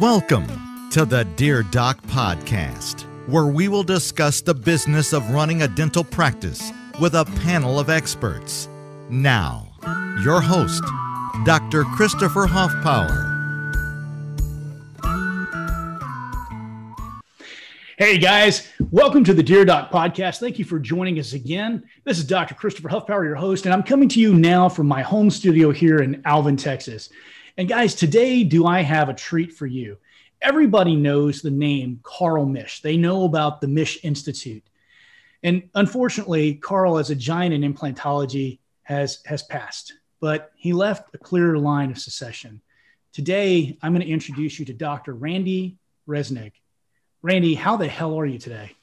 Welcome to the Dear Doc podcast, where we will discuss the business of running a dental practice with a panel of experts. Now, your host, Dr. Christopher Hoffpower. Hey guys, welcome to the Dear Doc podcast. Thank you for joining us again. This is Dr. Christopher Hoffpower, your host, and I'm coming to you now from my home studio here in Alvin, Texas. And guys, today do I have a treat for you? Everybody knows the name Carl Misch. They know about the Misch Institute. And unfortunately, Carl, as a giant in implantology, has, has passed, but he left a clear line of succession. Today, I'm going to introduce you to Dr. Randy Resnik. Randy, how the hell are you today?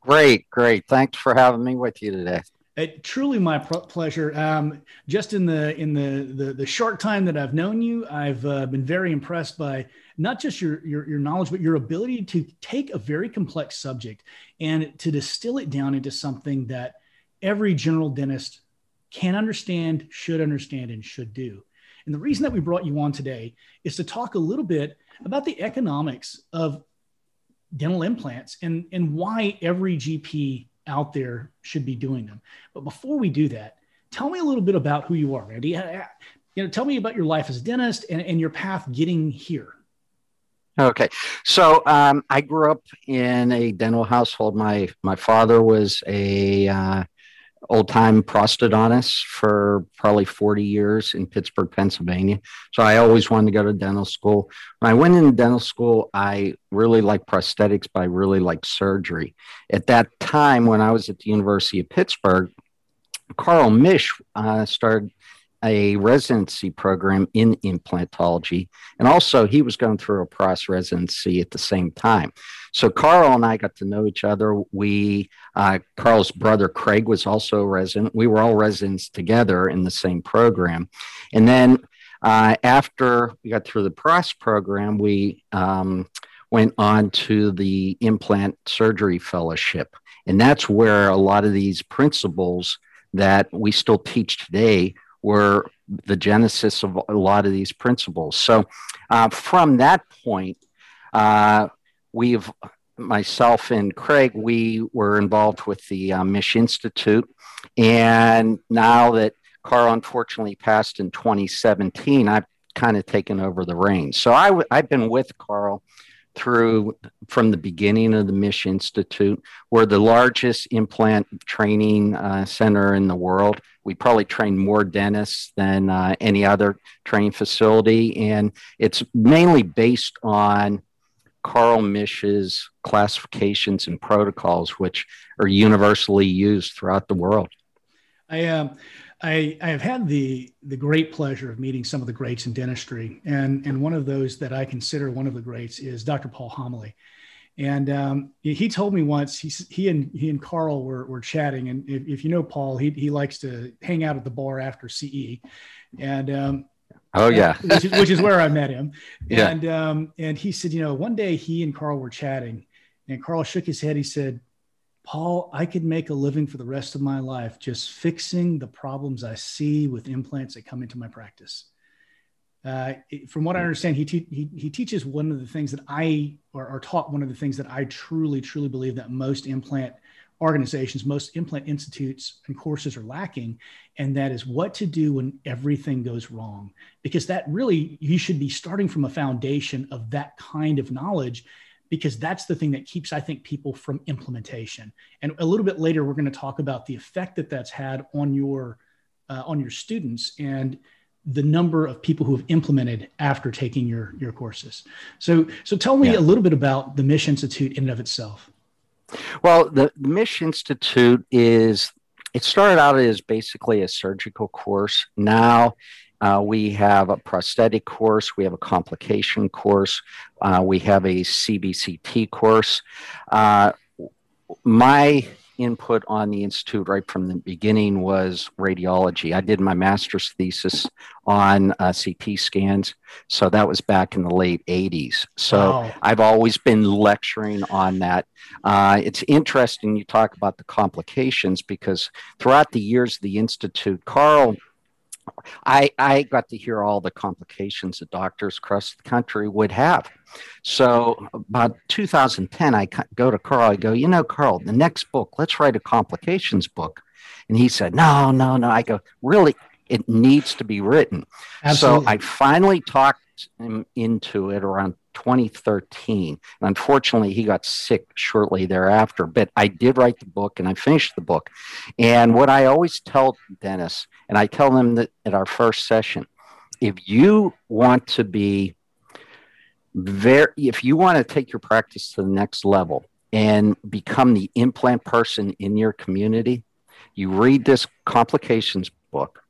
Great, great. Thanks for having me with you today. It, truly my pleasure. Um, just in the in the, the, the short time that I've known you, I've uh, been very impressed by not just your, your your knowledge, but your ability to take a very complex subject and to distill it down into something that every general dentist can understand, should understand, and should do. And the reason that we brought you on today is to talk a little bit about the economics of dental implants and, and why every GP out there should be doing them. But before we do that, tell me a little bit about who you are, Randy. You know, tell me about your life as a dentist and, and your path getting here. Okay, so um, I grew up in a dental household. My my father was a uh, old time prosthodontist for probably 40 years in Pittsburgh, Pennsylvania. So I always wanted to go to dental school. When I went into dental school, I really liked prosthetics, but I really liked surgery. At that time, when I was at the University of Pittsburgh, Carl Misch uh, started a residency program in implantology. And also, he was going through a pros residency at the same time. So, Carl and I got to know each other. We, uh, Carl's brother Craig was also a resident. We were all residents together in the same program. And then, uh, after we got through the pros program, we um, went on to the implant surgery fellowship. And that's where a lot of these principles that we still teach today were the genesis of a lot of these principles. So, uh, from that point, uh, we've myself and Craig, we were involved with the uh, Misch Institute, and now that Carl unfortunately passed in 2017, I've kind of taken over the reins. So I w- I've been with Carl through from the beginning of the Misch Institute. We're the largest implant training uh, center in the world. We probably train more dentists than uh, any other training facility, and it's mainly based on Carl Misch's classifications and protocols, which are universally used throughout the world. I um, I, I have had the the great pleasure of meeting some of the greats in dentistry, and and one of those that I consider one of the greats is Dr. Paul Homoly. And um, he told me once he, he and he and Carl were, were chatting, and if, if you know Paul, he, he likes to hang out at the bar after CE, and um, oh yeah, which is, which is where I met him. And yeah. um, and he said, you know, one day he and Carl were chatting, and Carl shook his head. He said, Paul, I could make a living for the rest of my life just fixing the problems I see with implants that come into my practice. Uh, from what I understand, he, te- he, he teaches one of the things that I, or, or taught one of the things that I truly, truly believe that most implant organizations, most implant institutes and courses are lacking. And that is what to do when everything goes wrong. Because that really, you should be starting from a foundation of that kind of knowledge because that's the thing that keeps i think people from implementation. And a little bit later we're going to talk about the effect that that's had on your uh, on your students and the number of people who have implemented after taking your your courses. So so tell me yeah. a little bit about the misch institute in and of itself. Well the, misch institute is it started out as basically a surgical course. Now uh, we have a prosthetic course, we have a complication course, uh, we have a CBCT course. Uh, my input on the institute right from the beginning was radiology. I did my master's thesis on uh, CT scans, so that was back in the late 80s. So wow. I've always been lecturing on that. Uh, it's interesting you talk about the complications because throughout the years of the institute, Carl I, I got to hear all the complications that doctors across the country would have. So about 2010, I go to Carl. I go, you know, Carl, the next book, let's write a complications book. And he said, no, no, no. I go, really, it needs to be written. Absolutely. So I finally talked him into it around 2013. And unfortunately, he got sick shortly thereafter. But I did write the book and I finished the book. And what I always tell Dennis, and I tell them that at our first session, if you want to be very, if you want to take your practice to the next level and become the implant person in your community, you read this complications book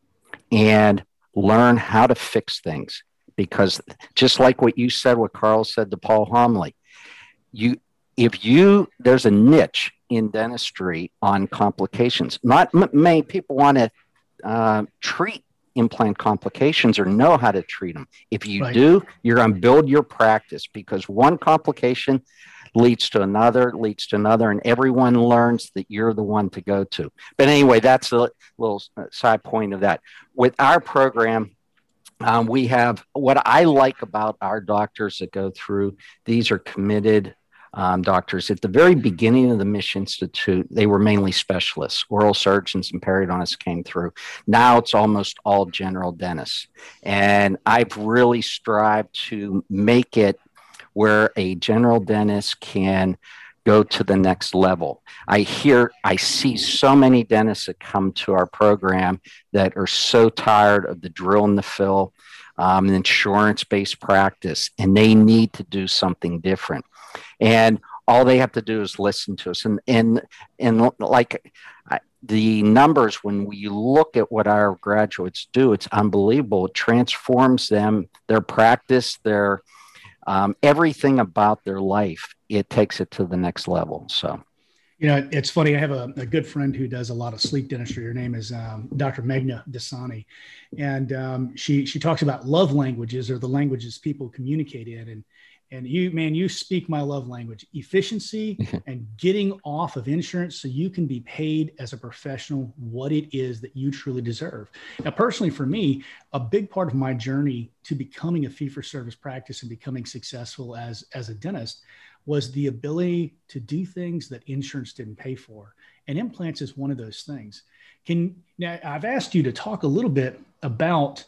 and learn how to fix things because just like what you said, what Carl said to Paul Homoly, you if you there's a niche in dentistry on complications. Not m- many people want to uh, treat implant complications or know how to treat them. If you right. do, you're going to build your practice because one complication leads to another, leads to another, and everyone learns that you're the one to go to. But anyway, that's a little side point of that. With our program, um, we have what I like about our doctors that go through, these are committed um, doctors. At the very beginning of the Misch Institute, they were mainly specialists. Oral surgeons and periodontists came through. Now it's almost all general dentists. And I've really strived to make it where a general dentist can go to the next level. I hear, I see so many dentists that come to our program that are so tired of the drill and the fill, um, insurance based practice, and they need to do something different. And all they have to do is listen to us. And, and, and like, the numbers when we look at what our graduates do it's unbelievable it transforms them their practice their um, everything about their life, it takes it to the next level. So, you know, it's funny. I have a, a good friend who does a lot of sleep dentistry. Her name is um, Dr. Meghna Dasani, and um, she she talks about love languages or the languages people communicate in. And and you man you speak my love language. Efficiency and getting off of insurance so you can be paid as a professional what it is that you truly deserve. Now personally for me a big part of my journey to becoming a fee for service practice and becoming successful as as a dentist was the ability to do things that insurance didn't pay for. And implants is one of those things. Can now i've asked you to talk a little bit about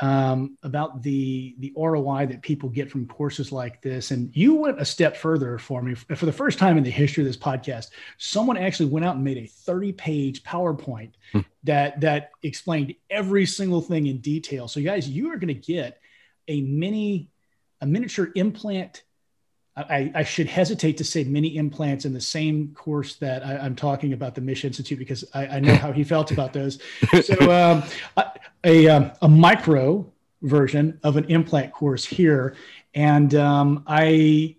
um, about the the ROI that people get from courses like this. And you went a step further for me. For the first time in the history of this podcast, someone actually went out and made a 30 page PowerPoint hmm. that that explained every single thing in detail. So, guys, you are going to get a mini a miniature implant I, I, should hesitate to say mini implants in the same course that I, am talking about the Misch Institute because I, I, know how he felt about those. So um, a, um, a micro version of an implant course here, and um, I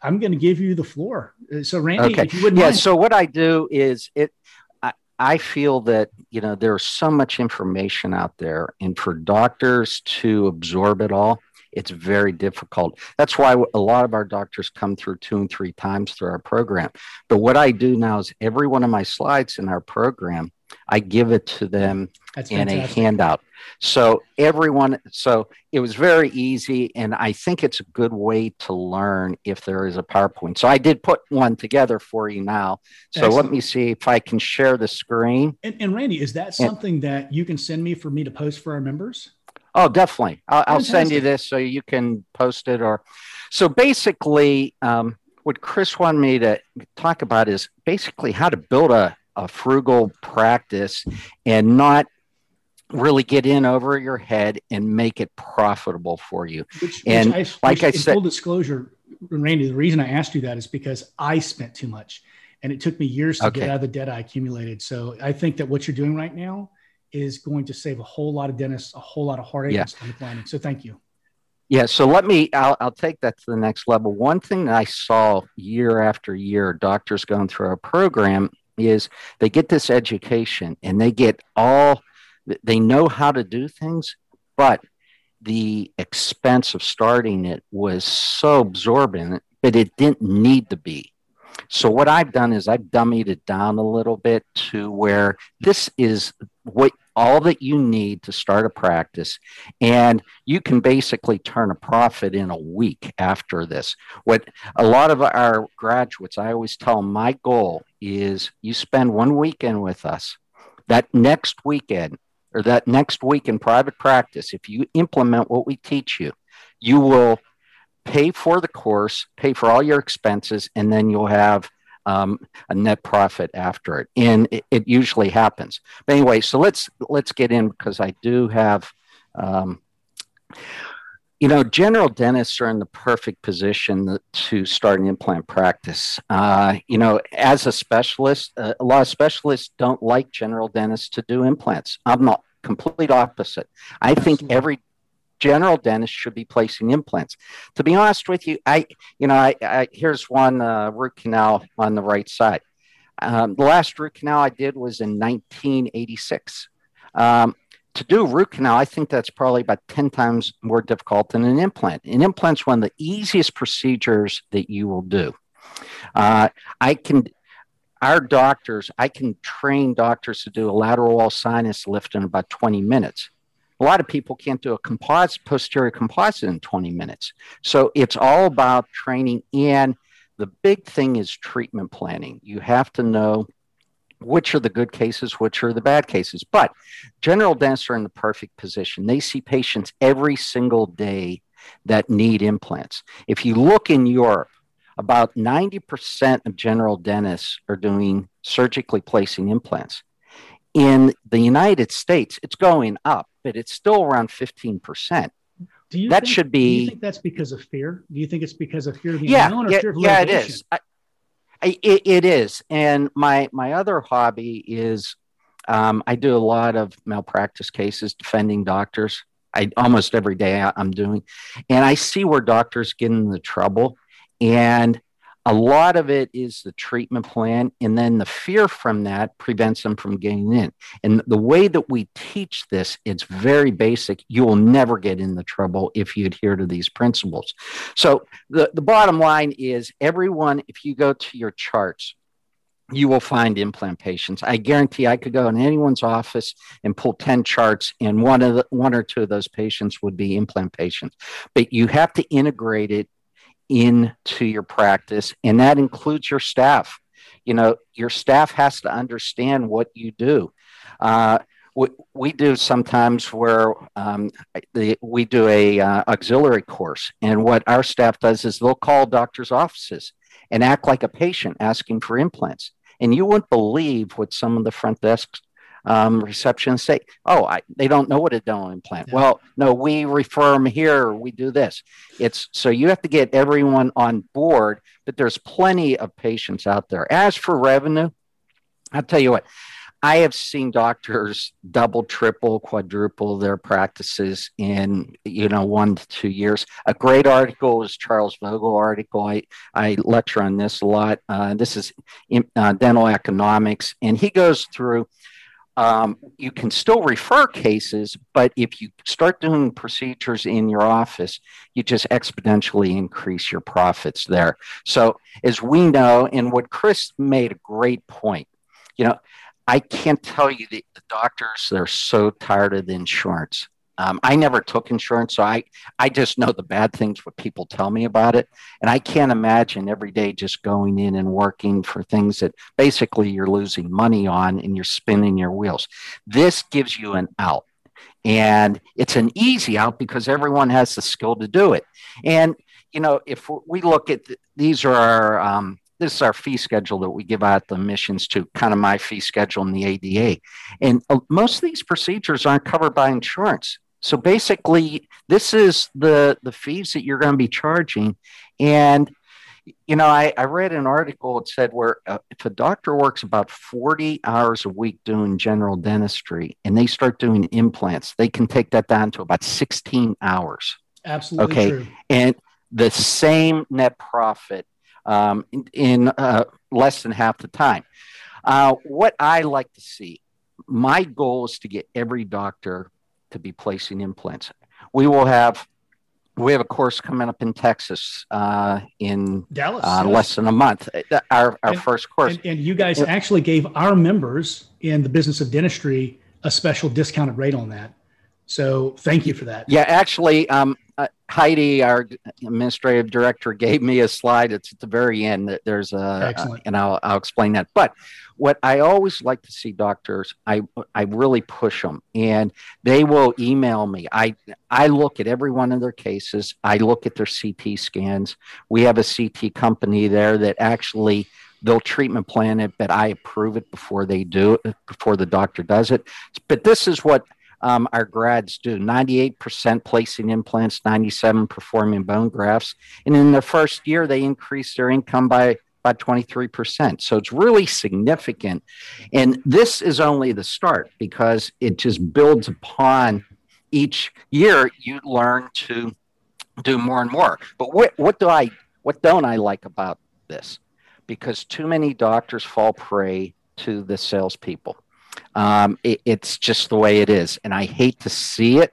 I'm going to give you the floor. So Randy, okay. yeah. Mind. So what I do is it. I, I feel that you know there's so much information out there, and for doctors to absorb it all, it's very difficult. That's why a lot of our doctors come through two and three times through our program. But what I do now is every one of my slides in our program, I give it to them That's in fantastic. a handout. So everyone, so it was very easy, and I think it's a good way to learn if there is a PowerPoint. So I did put one together for you now. So Excellent. let me see if I can share the screen. And, and Randy, is that something and, that you can send me for me to post for our members? Oh, definitely. I'll, I'll, send you this so you can post it. Or so basically, um, what Chris wanted me to talk about is basically how to build a, a frugal practice and not really get in over your head and make it profitable for you. Which, and which I, like which, I said, full disclosure, Randy, the reason I asked you that is because I spent too much, and it took me years to okay. get out of the debt I accumulated. So I think that what you're doing right now is going to save a whole lot of dentists a whole lot of heartache yeah. and stomach lining. So thank you. Yeah, so let me, I'll, I'll take that to the next level. One thing that I saw year after year, doctors going through our program is they get this education and they get all, they know how to do things, but the expense of starting it was so absorbent, but it didn't need to be. So what I've done is I've dummied it down a little bit to where this is what all that you need to start a practice. And you can basically turn a profit in a week after this. What a lot of our graduates i always tell them my goal is you spend one weekend with us. That next weekend or that next week in private practice if you implement what we teach you you will pay for the course pay for all your expenses and then you'll have um, a net profit after it, and it, it, usually happens. But anyway, so let's let's get in because I do have. Um, you know, general dentists are in the perfect position to start an implant practice. Uh, you know, as a specialist, uh, a lot of specialists don't like general dentists to do implants. I'm not complete opposite. I think every general dentists should be placing implants. To be honest with you, I, you know, I, I here's one uh, root canal on the right side. Um, the last root canal I did was in 1986. Um, to do root canal, I think that's probably about 10 times more difficult than an implant. An implant's one of the easiest procedures that you will do. Uh, I can, our doctors, I can train doctors to do a lateral wall sinus lift in about 20 minutes. A lot of people can't do a composite, posterior composite in 20 minutes. So it's all about training. And the big thing is treatment planning. You have to know which are the good cases, which are the bad cases. But general dentists are in the perfect position. They see patients every single day that need implants. If you look in Europe, about 90% of general dentists are doing surgically placing implants. In the United States, it's going up but it's still around 15%. Do you that think, should be. Do you think that's because of fear? Do you think it's because of fear of being yeah, known or yeah, fear of Yeah, it is. I, I, it, it is. And my, my other hobby is um, I do a lot of malpractice cases defending doctors. I almost every day I, I'm doing, and I see where doctors get into trouble. And a lot of it is the treatment plan and then the fear from that prevents them from getting in and the way that we teach this it's very basic you will never get into trouble if you adhere to these principles so the, the bottom line is everyone if you go to your charts you will find implant patients. I guarantee I could go in anyone's office and pull 10 charts, and one of the, one or two of those patients would be implant patients. But you have to integrate it into your practice, and that includes your staff. You know, your staff has to understand what you do. Uh, we, we do sometimes where um, the, we do a uh, auxiliary course, and what our staff does is they'll call doctors' offices and act like a patient asking for implants. And you wouldn't believe what some of the front desks um, receptionists say, oh, I, they don't know what a dental implant. Yeah. Well, no, we refer them here. We do this. It's so you have to get everyone on board, but there's plenty of patients out there. As for revenue, I'll tell you what, I have seen doctors double, triple, quadruple their practices in you know one to two years. A great article is Charles Vogel article. I, I lecture on this a lot. Uh, this is in, uh, dental economics, and he goes through um, you can still refer cases, but if you start doing procedures in your office, you just exponentially increase your profits there. So, as we know, and what Chris made a great point, you know, I can't tell you the, the doctors, they're so tired of the insurance. Um, I never took insurance, so I, I just know the bad things what people tell me about it. And I can't imagine every day just going in and working for things that basically you're losing money on and you're spinning your wheels. This gives you an out. And it's an easy out because everyone has the skill to do it. And, you know, if we look at the, these are our, um, this is our fee schedule that we give out the missions to kind of my fee schedule in the ADA. And uh, most of these procedures aren't covered by insurance. So basically, this is the the fees that you're going to be charging, and you know, I, I read an article that said where uh, if a doctor works about 40 hours a week doing general dentistry and they start doing implants, they can take that down to about 16 hours. Absolutely. Okay. True. And the same net profit um, in, in uh, less than half the time. Uh, what I like to see, my goal is to get every doctor to be placing implants. We will have we have a course coming up in Texas uh, in Dallas, uh, less than a month. Uh, our, our and, first course, and, and, you guys actually gave our members in the business of dentistry a special discounted rate on that. So thank you for that. Yeah, actually, um, uh, Heidi, our administrative director, gave me a slide. It's at the very end. That there's a, uh, and I'll, I'll explain that. But what I always like to see doctors, I I really push them, and they will email me. I I look at every one of their cases. I look at their CT scans. We have a CT company there that actually they'll treatment plan it, but I approve it before they do it, before the doctor does it. But this is what um, our grads do 98% placing implants, 97 performing bone grafts. And in their first year, they increase their income by by 23%. So it's really significant. And this is only the start because it just builds upon each year you learn to do more and more. But what, what do I what don't I like about this? Because too many doctors fall prey to the salespeople. Um, it, it's just the way it is, and I hate to see it.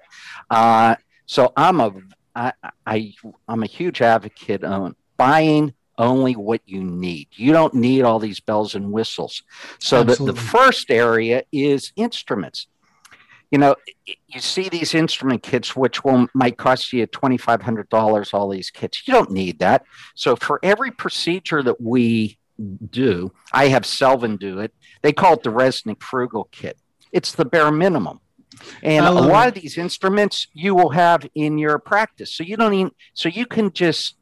Uh, so I'm a I, I I'm a huge advocate on buying only what you need. You don't need all these bells and whistles. So the, the first area is instruments. You know, you see these instrument kits, which will might cost you twenty five hundred dollars. All these kits, you don't need that. So for every procedure that we do, I have Salvin do it. They call it the Resnik Frugal Kit. It's the bare minimum. And a lot it. of these instruments you will have in your practice. So you don't even, so you can just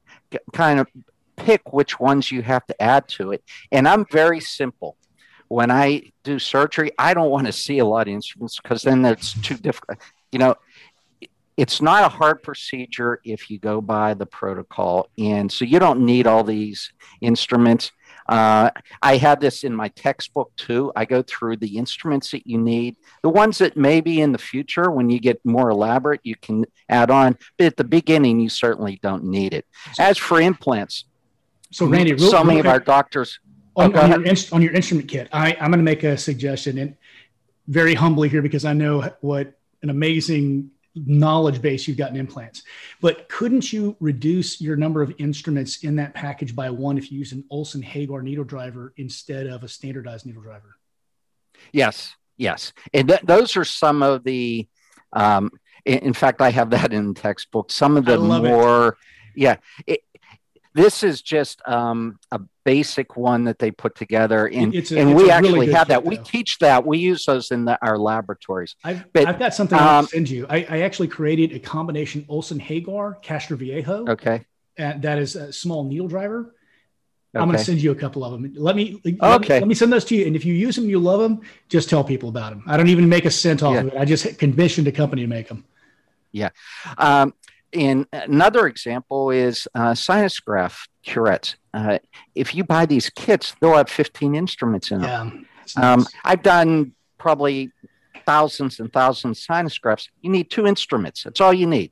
kind of pick which ones you have to add to it. And I'm very simple. When I do surgery, I don't want to see a lot of instruments because then it's too difficult. You know, it's not a hard procedure if you go by the protocol. And so you don't need all these instruments. Uh, I have this in my textbook too. I go through the instruments that you need, the ones that maybe in the future, when you get more elaborate, you can add on. But at the beginning, you certainly don't need it. As for implants, so Randy, real, so many of our doctors on, oh, on, your, on your instrument kit, I, I'm going to make a suggestion and very humbly here because I know what an amazing knowledge base you've got in implants. But couldn't you reduce your number of instruments in that package by one if you use an Olsen Hegar needle driver instead of a standardized needle driver? Yes, yes. And th- those are some of the, um, in, in, fact, I have that in the textbook. Some of the more, it. yeah. It, this is just um, a basic one that they put together, and, a, and we actually really have that. Though. We teach that. We use those in the, our laboratories. I've, but, I've got something um, I'll send you. I, I, actually created a combination Olsen Hegar Castro Viejo. Okay. And that is a small needle driver. Okay. I'm going to send you a couple of them. Let me let okay. Me, let me send those to you. And if you use them, you love them. Just tell people about them. I don't even make a cent off yeah. of it. I just commissioned a company to make them. Yeah. Um, and another example is uh, sinus graft curettes. Uh, if you buy these kits, they'll have 15 instruments in them. Yeah, um, I've done probably thousands and thousands of sinus grafts. You need two instruments. That's all you need.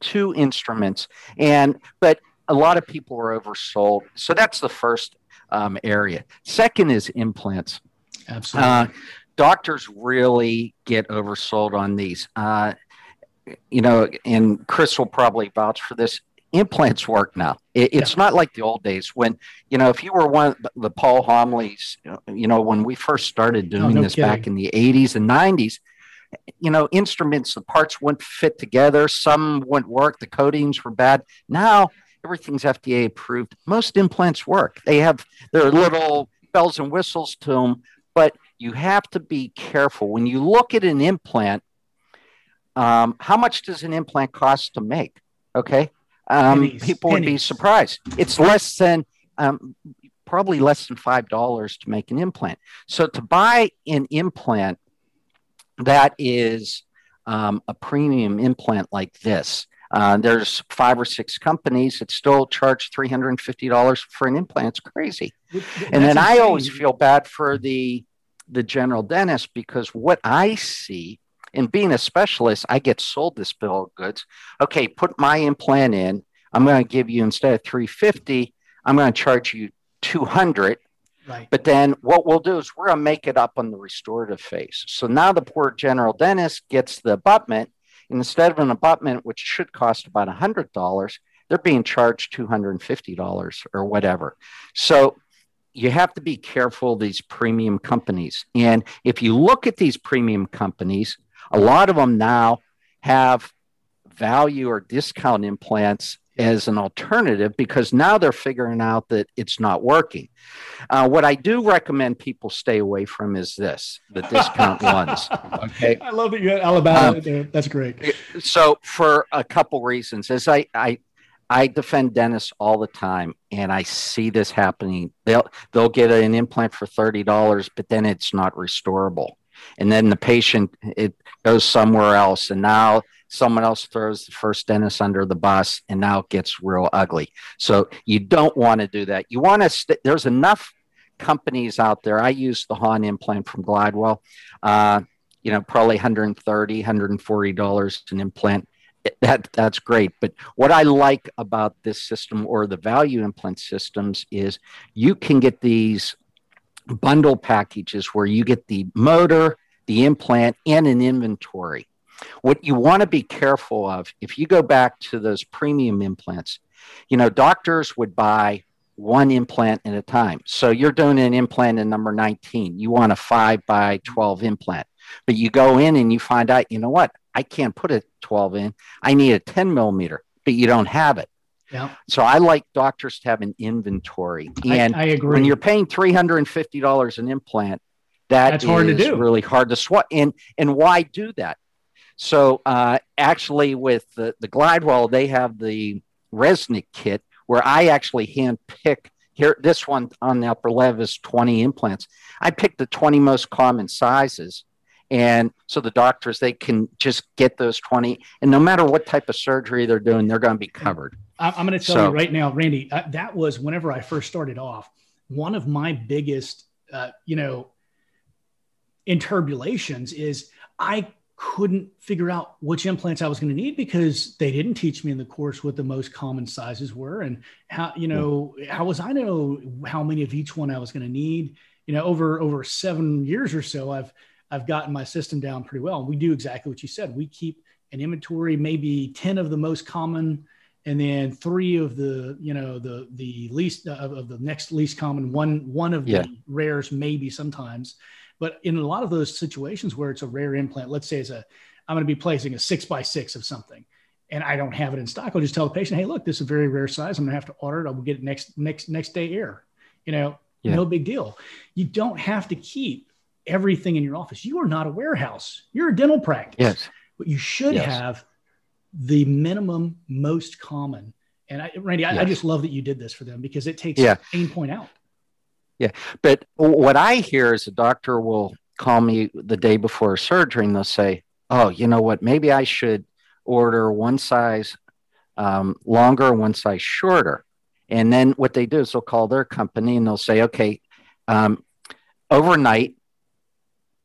Two instruments. And but a lot of people are oversold. So that's the first um, area. Second is implants. Absolutely. Uh, doctors really get oversold on these. Uh, you know, and Chris will probably vouch for this. Implants work now. It, it's yeah. not like the old days when, you know, if you were one of the Paul Homolys, you know, when we first started oh, doing no this kidding. back in the 80s and 90s, you know, instruments, the parts wouldn't fit together. Some wouldn't work. The coatings were bad. Now everything's FDA approved. Most implants work. They have their little bells and whistles to them, but you have to be careful. When you look at an implant, um, how much does an implant cost to make? Okay. Um, pennies, people pennies. would be surprised. It's less than um, probably less than five dollars to make an implant. So to buy an implant that is um, a premium implant like this, uh, there's five or six companies that still charge three hundred and fifty dollars for an implant. It's crazy. and then I always feel bad for the the general dentist because what I see and being a specialist, I get sold this bill of goods. Okay, put my implant in. I'm going to give you instead of 350, I'm going to charge you 200. Right. But then what we'll do is we're going to make it up on the restorative phase. So now the poor general dentist gets the abutment. And instead of an abutment, which should cost about $100, they're being charged $250 or whatever. So you have to be careful these premium companies. And if you look at these premium companies, a lot of them now have value or discount implants as an alternative because now they're figuring out that it's not working. Uh, what I do recommend people stay away from is this the discount ones. Okay. I love that you had Alibaba. Um, That's great. So, for a couple reasons, as I, I, I defend dentists all the time, and I see this happening. They'll they'll get an implant for thirty dollars, but then it's not restorable, and then the patient it goes somewhere else, and now someone else throws the first dentist under the bus and now it gets real ugly. So you don't want to do that. You want to st- there's enough companies out there. I use the hahn implant from glidewell uh, you know probably 130 140 dollars an implant. That that's great. But what i like about this system or the value implant systems is you can get these bundle packages where you get the motor the implant and an inventory what you want to be careful of, if you go back to those premium implants, you know, doctors would buy one implant at a time. So you're doing an implant in number 19. You want a 5 by 12 implant. But you go in and you find out, you know what? I can't put a 12 in. I need a 10 millimeter, but you don't have it. Yeah. So I like doctors to have an inventory. And I, I agree. When you're paying $350 an implant, that That's hard to do. really hard to swat. And and why do that? So uh, actually, with the, the Glidewell, they have the Resnik kit where I actually hand pick here. This one on the upper left is 20 implants. I picked the 20 most common sizes. And so the doctors, they can just get those 20. And no matter what type of surgery they're doing, they're going to be covered. I'm going to tell so, you right now, Randy, uh, that was whenever I first started off, one of my biggest, uh, you know, interbulations is I couldn't figure out which implants I was going to need because they didn't teach me in the course what the most common sizes were and how you know how was I know how many of each one I was going to need. You know, over over seven years or so, I've I've gotten my system down pretty well. And we do exactly what you said. We keep an inventory, maybe ten of the most common, and then three of the you know the the least uh, of the next least common. One one of yeah. the rares, maybe sometimes but in a lot of those situations where it's a rare implant, let's say it's a, I'm going to be placing a six by six of something and I don't have it in stock. I'll just tell the patient, Hey, look, this is a very rare size. I'm going to have to order it. I'll get it next, next, next day air, you know, yeah. no big deal. You don't have to keep everything in your office. You are not a warehouse. You're a dental practice. Yes. But you should yes. have the minimum most common. And I, Randy, yes. I, I, just love that you did this for them because it takes yeah. pain point out. Yeah. But what I hear is a doctor will call me the day before surgery and they'll say, Oh, you know what? Maybe I should order one size um, longer, one size shorter. And then what they do is they'll call their company and they'll say, Okay, um, overnight,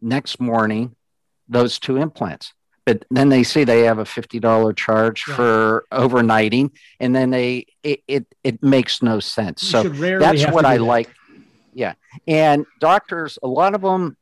next morning, those two implants. But then they see they have a fifty dollar charge yeah. for overnighting, and then they it it, it makes no sense. You so that's what I that. like yeah. And doctors, a lot of them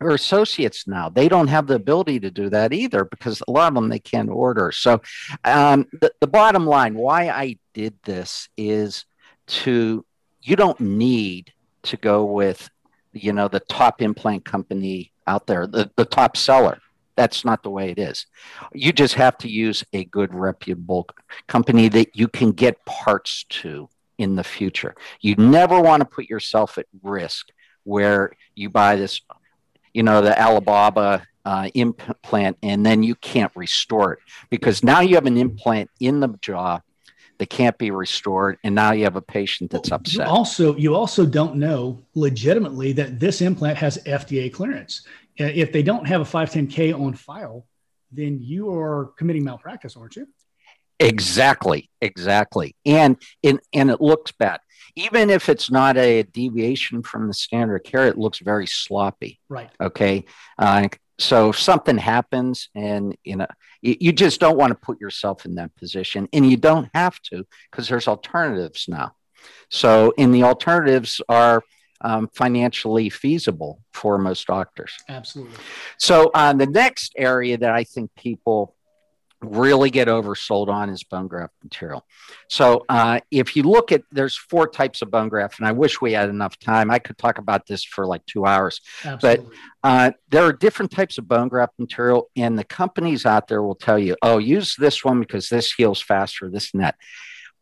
are associates now. They don't have the ability to do that either because a lot of them they can't order. So, um, the, the bottom line, why I did this is to, you don't need to go with, you know, the top implant company out there, the, the top seller. That's not the way it is. You just have to use a good, reputable company that you can get parts to in the future. You never want to put yourself at risk where you buy this, you know, the Alibaba uh, implant and then you can't restore it because now you have an implant in the jaw that can't be restored and now you have a patient that's upset you also you also don't know legitimately that this implant has fda clearance if they don't have a 510k on file then you are committing malpractice aren't you Exactly, exactly. And and and it looks bad. Even if it's not a deviation from the standard care, it looks very sloppy. Right. Okay. Uh, so if something happens and you know you, you just don't want to put yourself in that position and you don't have to because there's alternatives now. So and the alternatives are um, financially feasible for most doctors. Absolutely. So uh, the next area that I think people really get oversold on is bone graft material. So uh, if you look at, there's four types of bone graft, and I wish we had enough time. I could talk about this for like two hours. Absolutely. But uh, there are different types of bone graft material, and the companies out there will tell you, oh, use this one because this heals faster, this and that.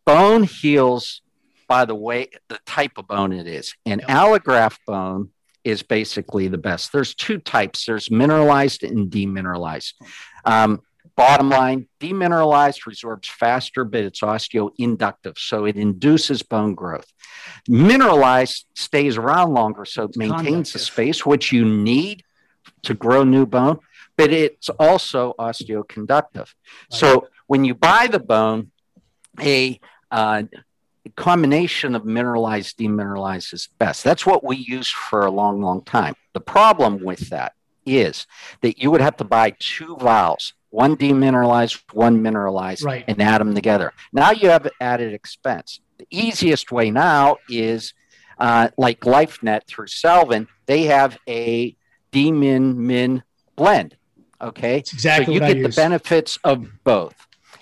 Bone heals by the way, the type of bone it is. And yep. allograft bone is basically the best. There's two types. There's mineralized and demineralized. Um, Bottom line, demineralized resorbs faster, but it's osteoinductive, so it induces bone growth. Mineralized stays around longer, so it maintains the space which you need to grow new bone, but it's also osteoconductive. Right. So when you buy the bone, a uh, combination of mineralized demineralized is best. That's what we use for a long, long time. The problem with that is that you would have to buy two vials one demineralized, one mineralized, right. and add them together. Now you have added expense. The easiest way now is uh, like LifeNet through Salvin, they have a demin min blend. Okay. That's exactly so you get the benefits of both.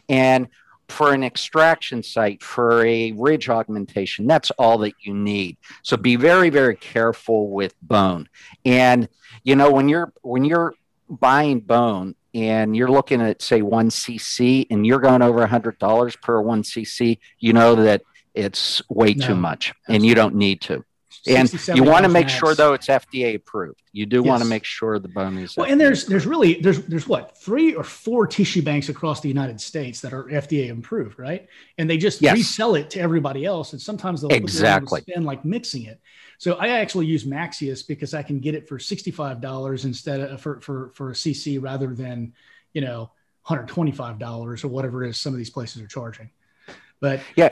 And for an extraction site, for a ridge augmentation, that's all that you need. So be very, very careful with bone. And you know, when you're when you're buying bone, and you're looking at say one cc and you're going over a hundred dollars per one cc you know that it's way no, too much and you don't need to and you want to make max. sure though it's fda approved you do yes. want to make sure the bone is well FDA and there's approved. there's really there's there's what three or four tissue banks across the united states that are fda approved right and they just yes. resell it to everybody else and sometimes they'll exactly spend like mixing it so I actually use Maxxeus because I can get it for $65 instead of for, for, for a CC rather than, you know, $125 or whatever it is some of these places are charging. But yeah,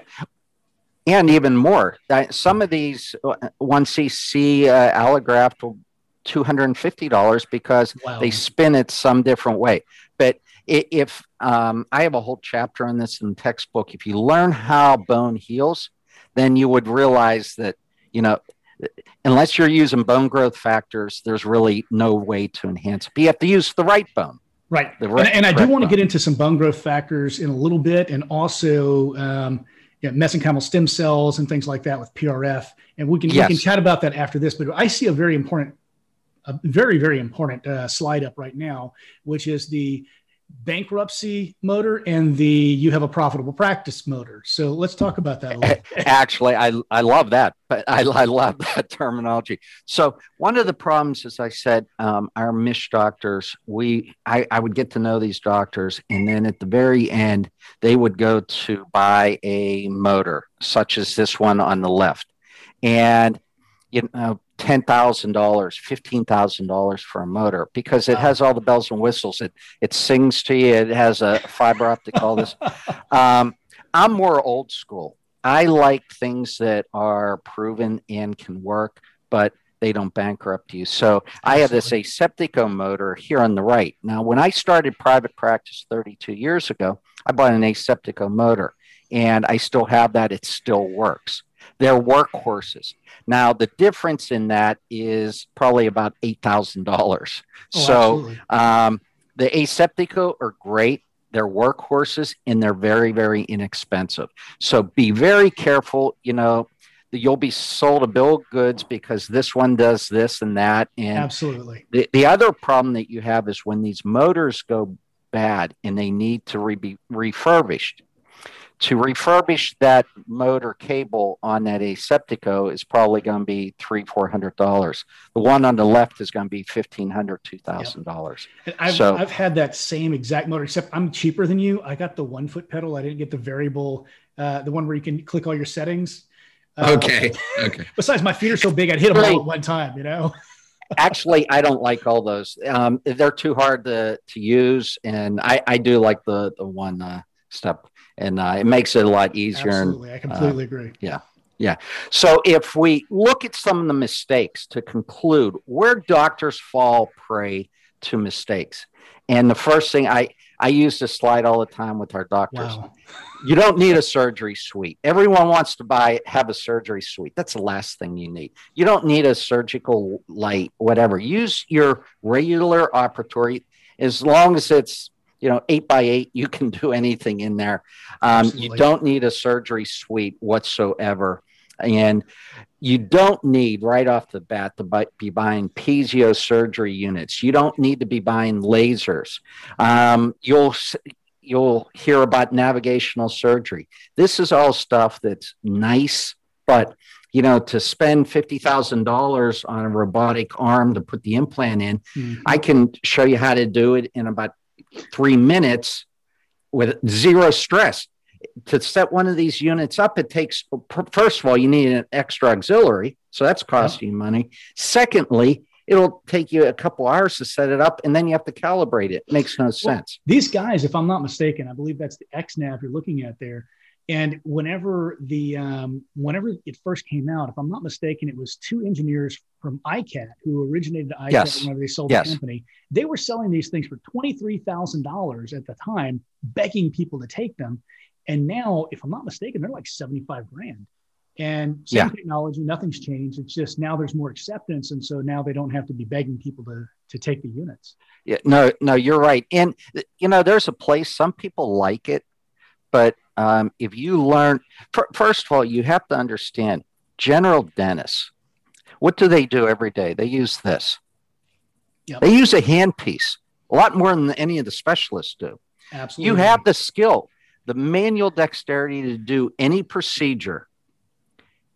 and even more. Some of these uh, one CC uh, allograft will two hundred and fifty dollars because wow. they spin it some different way. But if um, I have a whole chapter on this in the textbook, if you learn how bone heals, then you would realize that you know unless you're using bone growth factors, there's really no way to enhance it. But you have to use the right bone. Right. Right, and, and, I do want to get into some bone growth factors in a little bit, and also um, you know, mesenchymal stem cells and things like that with PRF. And we can yes. we can chat about that after this. But I see a very important, a very very important uh, slide up right now, which is the bankruptcy motor and the you have a profitable practice motor. So let's talk about that. Actually, I, I love that, but I, I love that terminology. So one of the problems, as I said, um, our Misch doctors, we I, I would get to know these doctors, and then at the very end, they would go to buy a motor, such as this one on the left, and you know ten thousand dollars, fifteen thousand dollars for a motor because it has all the bells and whistles. It it sings to you. It has a fiber optic. All this. Um, I'm more old school. I like things that are proven and can work, but they don't bankrupt you. So I have this Aseptico motor here on the right. Now, when I started private practice 32 years ago, I bought an Aseptico motor, and I still have that. It still works. They're workhorses. Now, the difference in that is probably about $8,000. Oh, so um, the Aseptico are great. They're workhorses and they're very, very inexpensive. So be very careful. You know, you'll be sold a bill of goods because this one does this and that. And absolutely. The, the other problem that you have is when these motors go bad and they need to re- be refurbished to refurbish that motor cable on that Aseptico is probably going to be three, four hundred dollars. The one on the left is going to be fifteen hundred, two thousand dollars. I've, so, I've had that same exact motor, except I'm cheaper than you. I got the one foot pedal. I didn't get the variable, uh, the one where you can click all your settings. Uh, okay. Okay. Besides, my feet are so big, I'd hit them all at one time. You know. Actually, I don't like all those. Um, they're too hard to to use, and I I do like the the one uh, step and uh, it makes it a lot easier. Absolutely, and, I completely uh, agree. Yeah, yeah. So if we look at some of the mistakes to conclude, where doctors fall prey to mistakes, and the first thing I I use this slide all the time with our doctors. Wow. You don't need a surgery suite. Everyone wants to buy have a surgery suite. That's the last thing you need. You don't need a surgical light, whatever. Use your regular operatory as long as it's you know, eight by eight, you can do anything in there. Um, you don't need a surgery suite whatsoever. And you don't need right off the bat to buy, be buying Piezo surgery units. You don't need to be buying lasers. Um, you'll you'll hear about navigational surgery. This is all stuff that's nice, but you know, to spend fifty thousand dollars on a robotic arm to put the implant in, mm-hmm. I can show you how to do it in about three minutes with zero stress. To set one of these units up, it takes, first of all, you need an extra auxiliary. So that's costing you money. Secondly, it'll take you a couple hours to set it up and then you have to calibrate it. it makes no sense. Well, these guys, if I'm not mistaken, I believe that's the XNav you're looking at there. And whenever the um, whenever it first came out, if I'm not mistaken, it was two engineers from iCat who originated iCat yes. whenever they sold yes. the company. They were selling these things for twenty three thousand dollars at the time, begging people to take them. And now, if I'm not mistaken, they're like seventy five grand. And same yeah. technology, nothing's changed. It's just now there's more acceptance, and so now they don't have to be begging people to to take the units. Yeah, no, no, you're right. And you know, there's a place some people like it, but um, if you learn, first of all, you have to understand general dentists. What do they do every day? They use this. Yep. They use a handpiece a lot more than any of the specialists do. Absolutely. You have the skill, the manual dexterity to do any procedure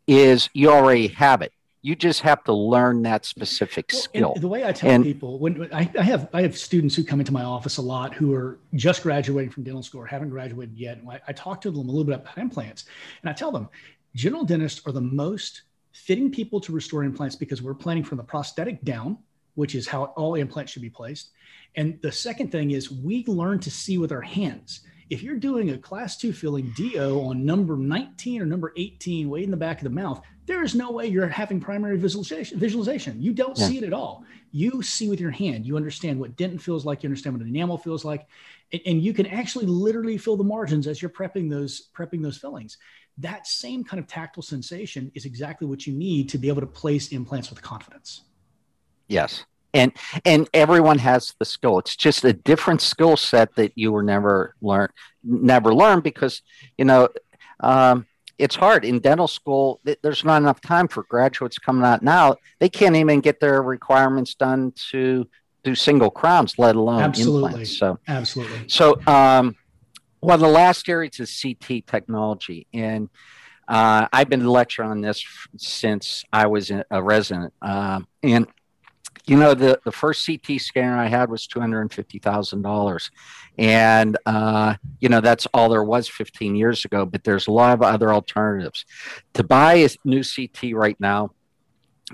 is you already have it. You just have to learn that specific well, skill. The way I tell and, people, when I, I, have I have students who come into my office a lot who are just graduating from dental school or haven't graduated yet. I, I talk to them a little bit about implants, and I tell them general dentists are the most fitting people to restore implants because we're planning from the prosthetic down, which is how all implants should be placed. And the second thing is we learn to see with our hands if you're doing a class two filling DO on number 19 or number 18 way in the back of the mouth, there is no way you're having primary visualization. visualization. You don't yeah. see it at all. You see with your hand. You understand what dentin feels like. You understand what enamel feels like, and, and you can actually literally feel the margins as you're prepping those prepping those fillings. That same kind of tactile sensation is exactly what you need to be able to place implants with confidence. Yes. And and everyone has the skill. It's just a different skill set that you were never learn never learn because you know um, it's hard. In dental school there's not enough time for graduates coming out now. They can't even get their requirements done to do single crowns let alone absolutely. implants so. Absolutely. So um, of the last areas is ct technology and uh, I've been lecturing on this since I was a resident, uh, and you know the the first CT scanner I had was two hundred and uh, you know that's all there was fifteen years ago. But there's a lot of other alternatives. To buy a new CT right now,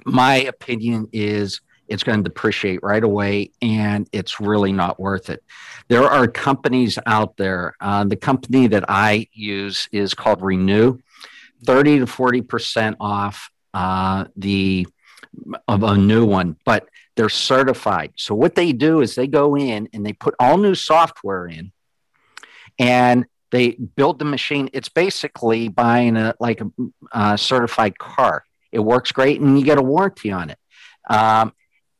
my opinion is it's going to depreciate right away and it's really not worth it. There are companies out there. Uh, the company that I use is called Renew, 30 to 40% off uh, the of a new one. But they're certified. So what they do is they go in and they put all new software in and they build the machine. It's basically buying a like a, a certified car. It works great and you get a warranty on it. Um,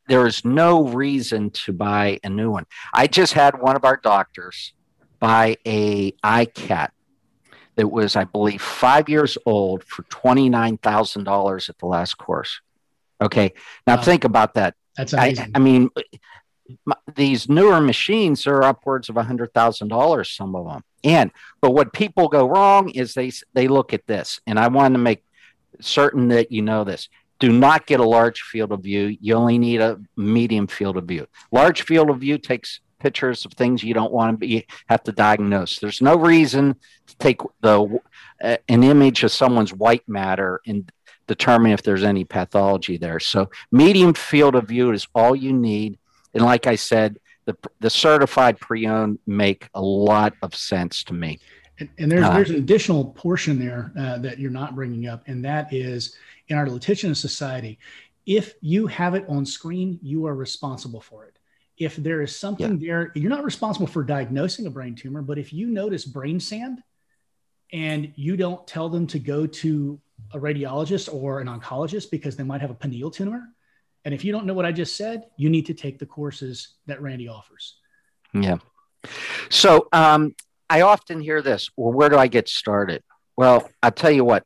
there is no reason to buy a new one. I just had one of our doctors buy a iCat that was, I believe, five years old for $29,000 at the last course. Okay. Now wow. think about that. That's amazing. I, I mean, these newer machines are upwards of a hundred thousand dollars. Some of them, and but what people go wrong is they they look at this, and I want to make certain that you know this. Do not get a large field of view. You only need a medium field of view. Large field of view takes pictures of things you don't want to be have to diagnose. There's no reason to take the uh, an image of someone's white matter and determine if there's any pathology there. So medium field of view is all you need. And like I said, the, the certified pre-owned make a lot of sense to me. And, and there's, uh, there's an additional portion there uh, that you're not bringing up, and that is in our litigious society, if you have it on screen, you are responsible for it. If there is something yeah. there, you're not responsible for diagnosing a brain tumor, but if you notice brain sand and you don't tell them to go to a radiologist or an oncologist because they might have a pineal tumor. And if you don't know what I just said, you need to take the courses that Randy offers. Yeah. So um, I often hear this. Well, where do I get started? Well, I'll tell you what.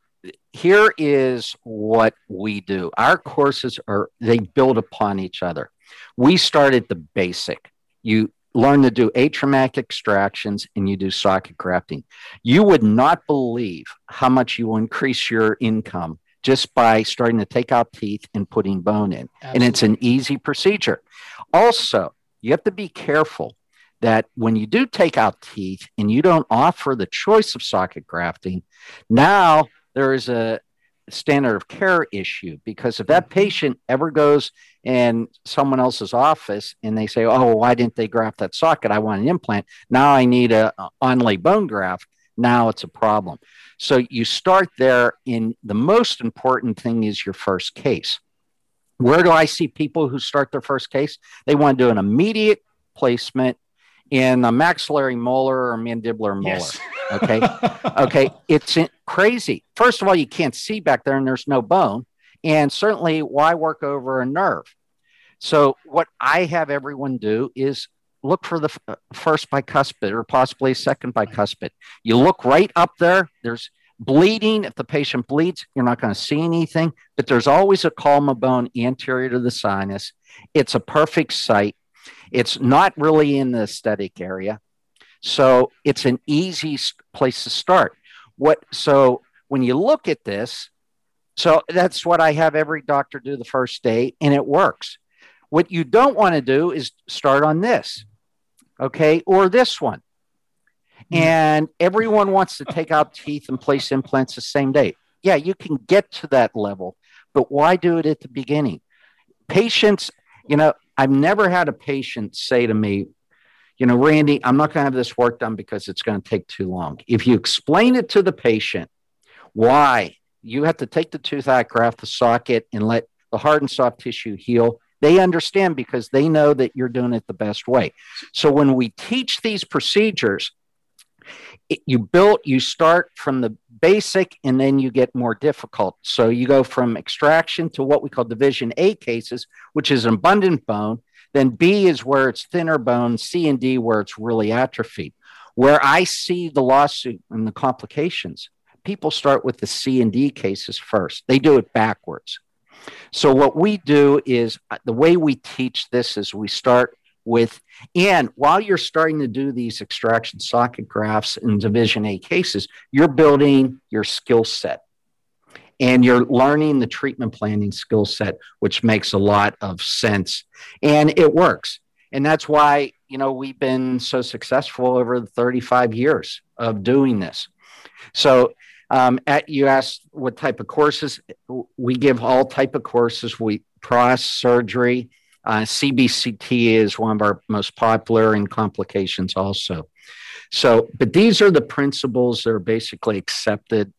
Here is what we do. Our courses are they build upon each other. We start at the basic. You learn to do atraumatic extractions and you do socket grafting. You would not believe how much you will increase your income just by starting to take out teeth and putting bone in. Absolutely. And it's an easy procedure. Also, you have to be careful that when you do take out teeth and you don't offer the choice of socket grafting, now there is a standard of care issue because if that mm-hmm. patient ever goes in someone else's office and they say, "Oh, why didn't they graft that socket? I want an implant. Now I need a, a onlay bone graft." Now it's a problem. So you start there. In the most important thing is your first case. Where do I see people who start their first case? They want to do an immediate placement in uh, a maxillary molar or mandibular molar. Yes. Okay. okay. It's crazy. First of all, you can't see back there and there's no bone. And certainly, why work over a nerve? So, what I have everyone do is look for the f- uh, first bicuspid or possibly second bicuspid. You look right up there. There's bleeding. If the patient bleeds, you're not going to see anything, but there's always a column of bone anterior to the sinus. It's a perfect site. It's not really in the aesthetic area. So it's an easy place to start. What so when you look at this, so that's what I have every doctor do the first day, and it works. What you don't want to do is start on this, okay, or this one. Hmm. And everyone wants to take out teeth and place implants the same day. Yeah, you can get to that level, but why do it at the beginning? Patients, you know, I've never had a patient say to me, you know, Randy, I'm not going to have this work done because it's going to take too long. If you explain it to the patient, why you have to take the tooth out, graft the socket, and let the hard and soft tissue heal, they understand because they know that you're doing it the best way. So when we teach these procedures, it, you built, you start from the basic and then you get more difficult. So you go from extraction to what we call division A cases, which is an abundant bone. Then B is where it's thinner bone, C and D where it's really atrophied. Where I see the lawsuit and the complications, people start with the C and D cases first. They do it backwards. So what we do is uh, the way we teach this is we start with and while you're starting to do these extraction socket grafts in division A cases, you're building your skill set and you're learning the treatment planning skill set, which makes a lot of sense. And it works. And that's why, you know, we've been so successful over the 35 years of doing this. So um, at, you asked what type of courses we give all type of courses we pros surgery uh, CBCT is one of our most popular and complications also. So, but these are the principles that are basically accepted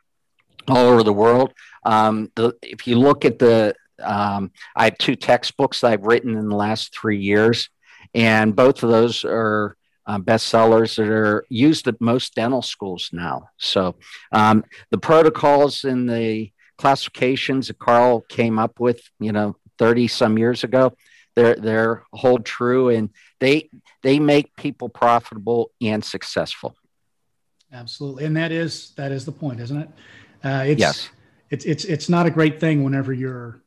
all over the world. Um, the, if you look at the, um, I have two textbooks that I've written in the last three years, and both of those are uh, bestsellers that are used at most dental schools now. So, um, the protocols and the classifications that Carl came up with, you know, 30 some years ago, they're they're hold true and they they make people profitable and successful. Absolutely. And that is that is the point isn't it? Uh, it's yes. it's it's it's not a great thing whenever you're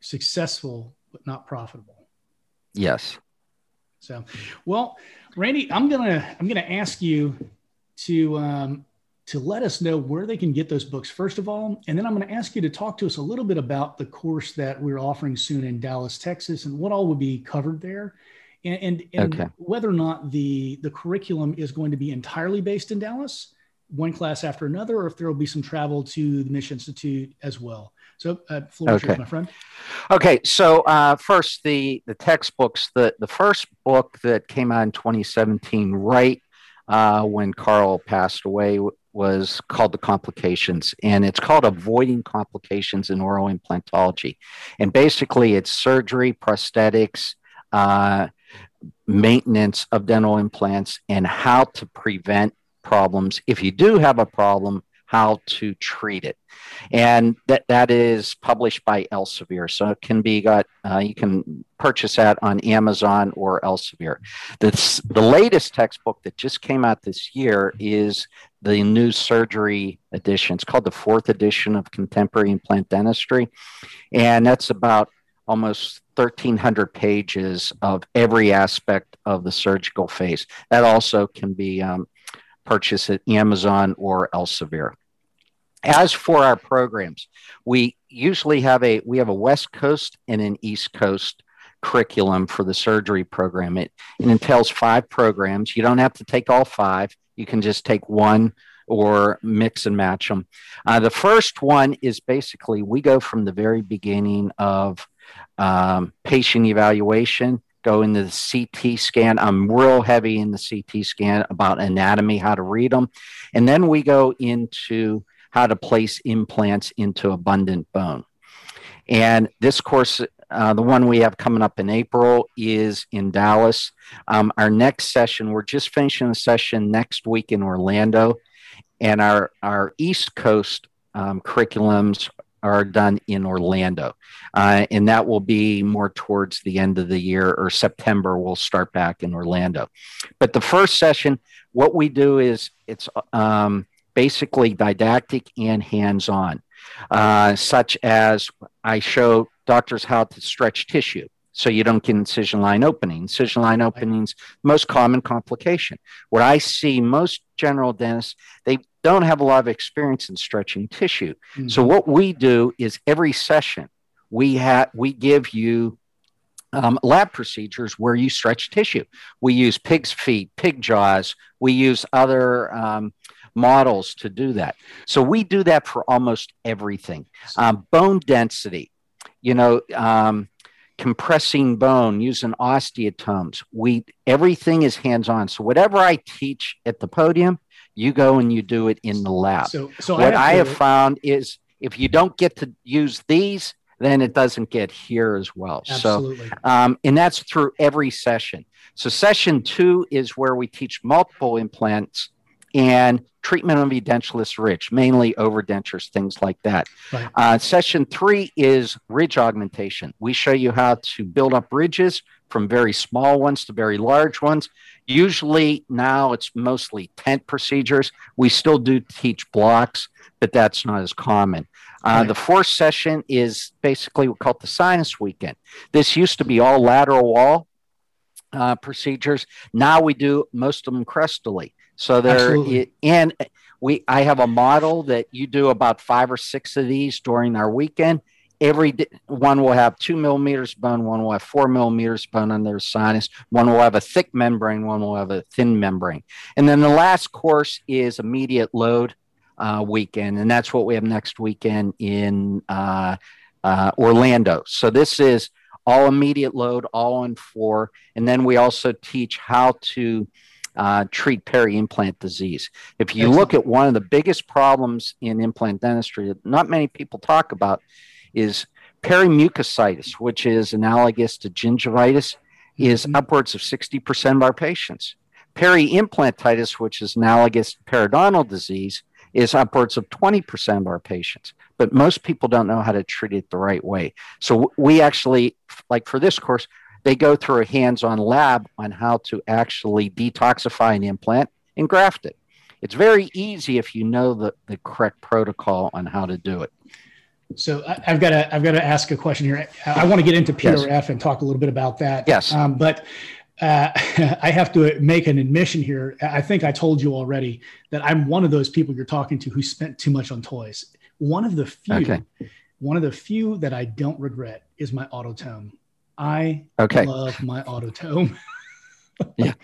successful but not profitable. Yes. So well randy i'm gonna i'm gonna ask you to um, to let us know where they can get those books, first of all. And then I'm going to ask you to talk to us a little bit about the course that we're offering soon in Dallas, Texas, and what all will be covered there. And, and, and okay. whether or not the, the curriculum is going to be entirely based in Dallas, one class after another, or if there will be some travel to the Misch Institute as well. So, uh, floor okay. Yours, my friend. Okay, so uh, first, the the textbooks. The the first book that came out in 2017, right uh, when Carl passed away, was called the complications and it's called avoiding complications in oral implantology. And basically it's surgery prosthetics uh, maintenance of dental implants and how to prevent problems. If you do have a problem how to treat it. And that, that is published by Elsevier. So it can be got, uh, you can purchase that on Amazon or Elsevier. This, the latest textbook that just came out this year is the new surgery edition. It's called the fourth edition of Contemporary Implant Dentistry. And that's about almost 1,300 pages of every aspect of the surgical phase. That also can be um, purchased at Amazon or Elsevier. As for our programs, we usually have a we have a West Coast and an East Coast curriculum for the surgery program. It, it entails five programs. You don't have to take all five. You can just take one or mix and match them. Uh, the first one is basically we go from the very beginning of um, patient evaluation, go into the CT scan. I'm real heavy in the CT scan about anatomy, how to read them. And then we go into how to place implants into abundant bone. And this course, uh, the one we have coming up in April, is in Dallas. Um, our next session, we're just finishing a session next week in Orlando. And our, our East Coast um, curriculums are done in Orlando. Uh, and that will be more towards the end of the year or September, we'll start back in Orlando. But the first session, what we do is it's um, basically didactic and hands on, uh, such as I show doctors how to stretch tissue so you don't get incision line opening. Incision line openings, most common complication. What I see most general dentists, they don't have a lot of experience in stretching tissue. Mm-hmm. So what we do is every session we have we give you um, lab procedures where you stretch tissue. We use pig's feet, pig jaws. We use other um, models to do that. So we do that for almost everything. Um, bone density, you know, um, compressing bone using osteotomes. We everything is hands on. So whatever I teach at the podium, you go and you do it in the lab. So, so what I have, I have found is if you don't get to use these, then it doesn't get here as well. Absolutely. So, um, and that's through every session. So, session two is where we teach multiple implants and treatment of edentulous ridge, mainly overdentures, things like that. Right. Uh, session three is ridge augmentation. We show you how to build up ridges from very small ones to very large ones. Usually now it's mostly tent procedures. We still do teach blocks, but that's not as common. Uh, right. The fourth session is basically we call it the sinus weekend. This used to be all lateral wall uh, procedures. Now we do most of them crestally. So there, and we, I have a model that you do about five or six of these during our weekend. Every one will have two millimeters bone, one will have four millimeters bone on their sinus, one will have a thick membrane, one will have a thin membrane. And then the last course is immediate load uh, weekend, and that's what we have next weekend in uh, uh, Orlando. So this is all immediate load, all on four. And then we also teach how to uh, treat peri-implant disease. If you Excellent. look at one of the biggest problems in implant dentistry that not many people talk about is perimucositis, which is analogous to gingivitis, mm-hmm. is upwards of 60% of our patients. Peri-implantitis, which is analogous to periodontal disease, is upwards of 20% of our patients. But most people don't know how to treat it the right way. So we actually, like for this course, they go through a hands on lab on how to actually detoxify an implant and graft it. It's very easy if you know the, the correct protocol on how to do it. So I've got to I've got to ask a question here. I want to get into PRF yes. and talk a little bit about that. Yes. Um, but uh, I have to make an admission here. I think I told you already that I'm one of those people you're talking to who spent too much on toys. One of the few, okay. one of the few that I don't regret is my Autotome. I okay. love my Autotome. yeah,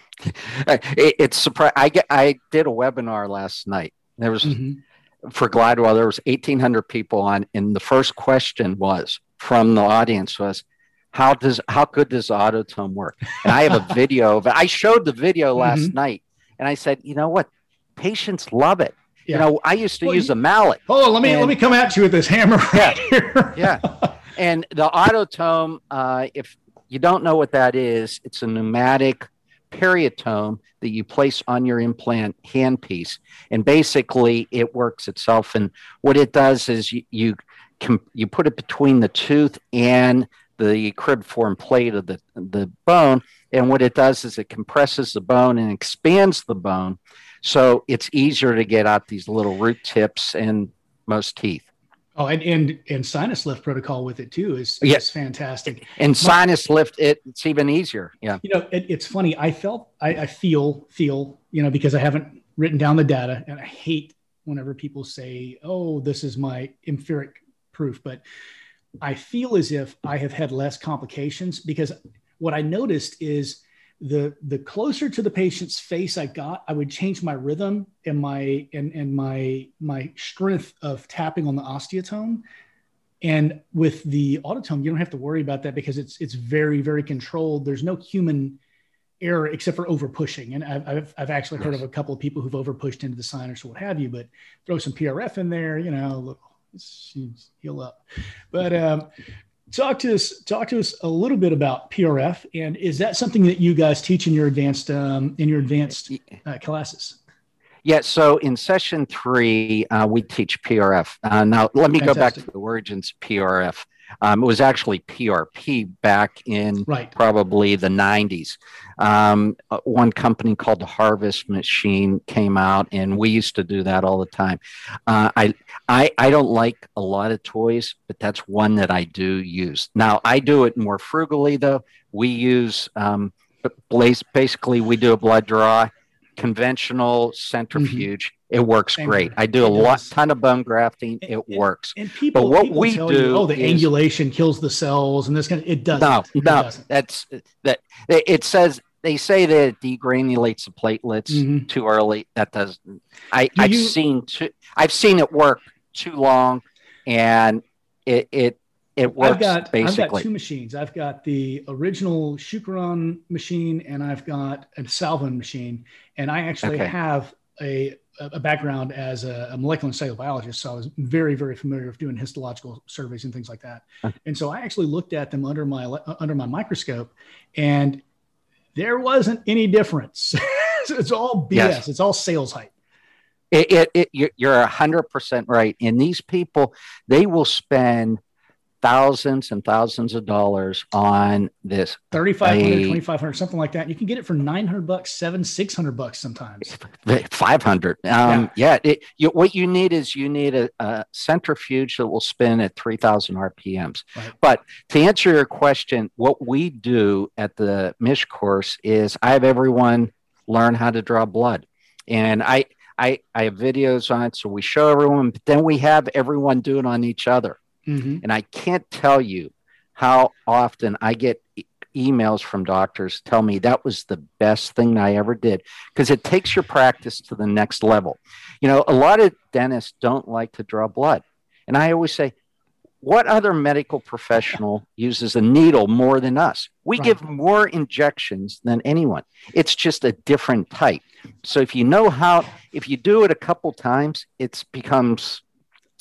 it, it's surprising. I get. I did a webinar last night. There was mm-hmm. for Glidewell. There was eighteen hundred people on, and the first question was from the audience was, "How does how good does Autotome work?" And I have a video of it. I showed the video last mm-hmm. night, and I said, "You know what? Patients love it." Yeah. You know, I used to well, use a mallet. Oh, let me and, let me come at you with this hammer right yeah, here. yeah. And the Autotome, uh, if you don't know what that is, it's a pneumatic periotome that you place on your implant handpiece, and basically it works itself. And what it does is you you, you put it between the tooth and the cribriform plate of the the bone, and what it does is it compresses the bone and expands the bone, so it's easier to get out these little root tips in most teeth. Oh, and and and sinus lift protocol with it too is, yes. is fantastic. And sinus lift, it, it's even easier. Yeah. You know, it, it's funny. I felt, I, I feel, feel, you know, because I haven't written down the data, and I hate whenever people say, "Oh, this is my empiric proof," but I feel as if I have had less complications because what I noticed is the the closer to the patient's face I got, I would change my rhythm and my and and my my strength of tapping on the osteotome. And with the autotome, you don't have to worry about that because it's it's very very controlled. There's no human error except for over pushing. And I've, I've, I've actually heard of a couple of people who've over pushed into the sinus or what have you. But throw some PRF in there, you know, look, heal up. But um, talk to us talk to us a little bit about prf and is that something that you guys teach in your advanced um, in your advanced uh, classes? Yeah so in session three uh, we teach prf uh, now let me Fantastic. go back to the origins of prf um, it was actually PRP back in right. probably the 90s. Um, uh, one company called the Harvest Machine came out, and we used to do that all the time. Uh, I, I, I don't like a lot of toys, but that's one that I do use. Now, I do it more frugally, though. We use um, basically, we do a blood draw, conventional centrifuge. Mm-hmm it works Same great. Here. I do a lot, ton of bone grafting. It and, works. And people, but what people we do, you, oh, the is, angulation kills the cells, and this kind of it doesn't. No, it no, doesn't. that's that. It says they say that it degranulates the platelets mm-hmm. too early. That does. I, do I've you, seen too, I've seen it work too long, and it it it works I've got, basically. I've got two machines. I've got the original Choukroun machine and I've got a Salvin machine. And I actually okay. have a a background as a, a, molecular and cellular biologist, so I was very, very familiar with doing histological surveys and things like that. And so I actually looked at them under my under my microscope, and there wasn't any difference. it's all BS. Yes. It's all sales hype. It, it, it, you're hundred percent right. And these people, they will spend thousands and thousands of dollars on this 3500 2500 something like that. You can get it for 900 bucks 7 600 bucks sometimes. 500 um, yeah, yeah it, you, what you need is you need a, a, centrifuge that will spin at 3000 rpms right. but to answer your question what we do at the Misch course is i have everyone learn how to draw blood. And i I, I have videos on it, so we show everyone, but then we have everyone do it on each other. Mm-hmm. And I can't tell you how often I get e- emails from doctors tell me that was the best thing I ever did because it takes your practice to the next level. You know, a lot of dentists don't like to draw blood. And I always say, what other medical professional uses a needle more than us? We right. give more injections than anyone. It's just a different type. So if you know how, if you do it a couple times, it becomes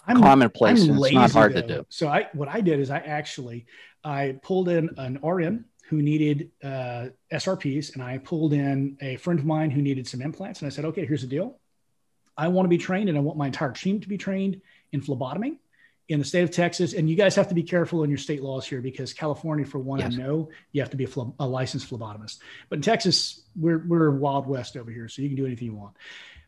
I'm, commonplace. I'm it's not hard though. to do. So I, what I did is I actually, I pulled in an RN who needed uh, SRPs, and I pulled in a friend of mine who needed some implants, and I said, okay, here's the deal. I want to be trained, and I want my entire team to be trained in phlebotomy in the state of Texas. And you guys have to be careful in your state laws here because California, for one, yes. I know you have to be a, phle- a, licensed phlebotomist. But in Texas, we're, we're Wild West over here, so you can do anything you want.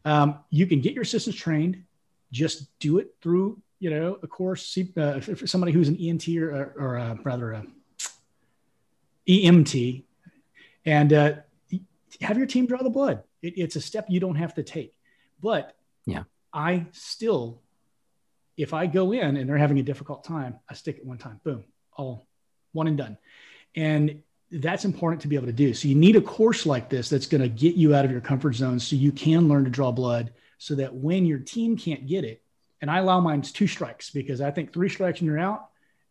Um, you can get your assistants trained just do it through you know a course uh, for somebody who's an ENT or, or uh, rather a EMT, and uh, have your team draw the blood. It, it's a step you don't have to take, but yeah, I still, if I go in and they're having a difficult time, I stick it one time, boom, all one and done, and that's important to be able to do. So you need a course like this that's going to get you out of your comfort zone, so you can learn to draw blood so that when your team can't get it, and I allow mine two strikes because I think three strikes and you're out.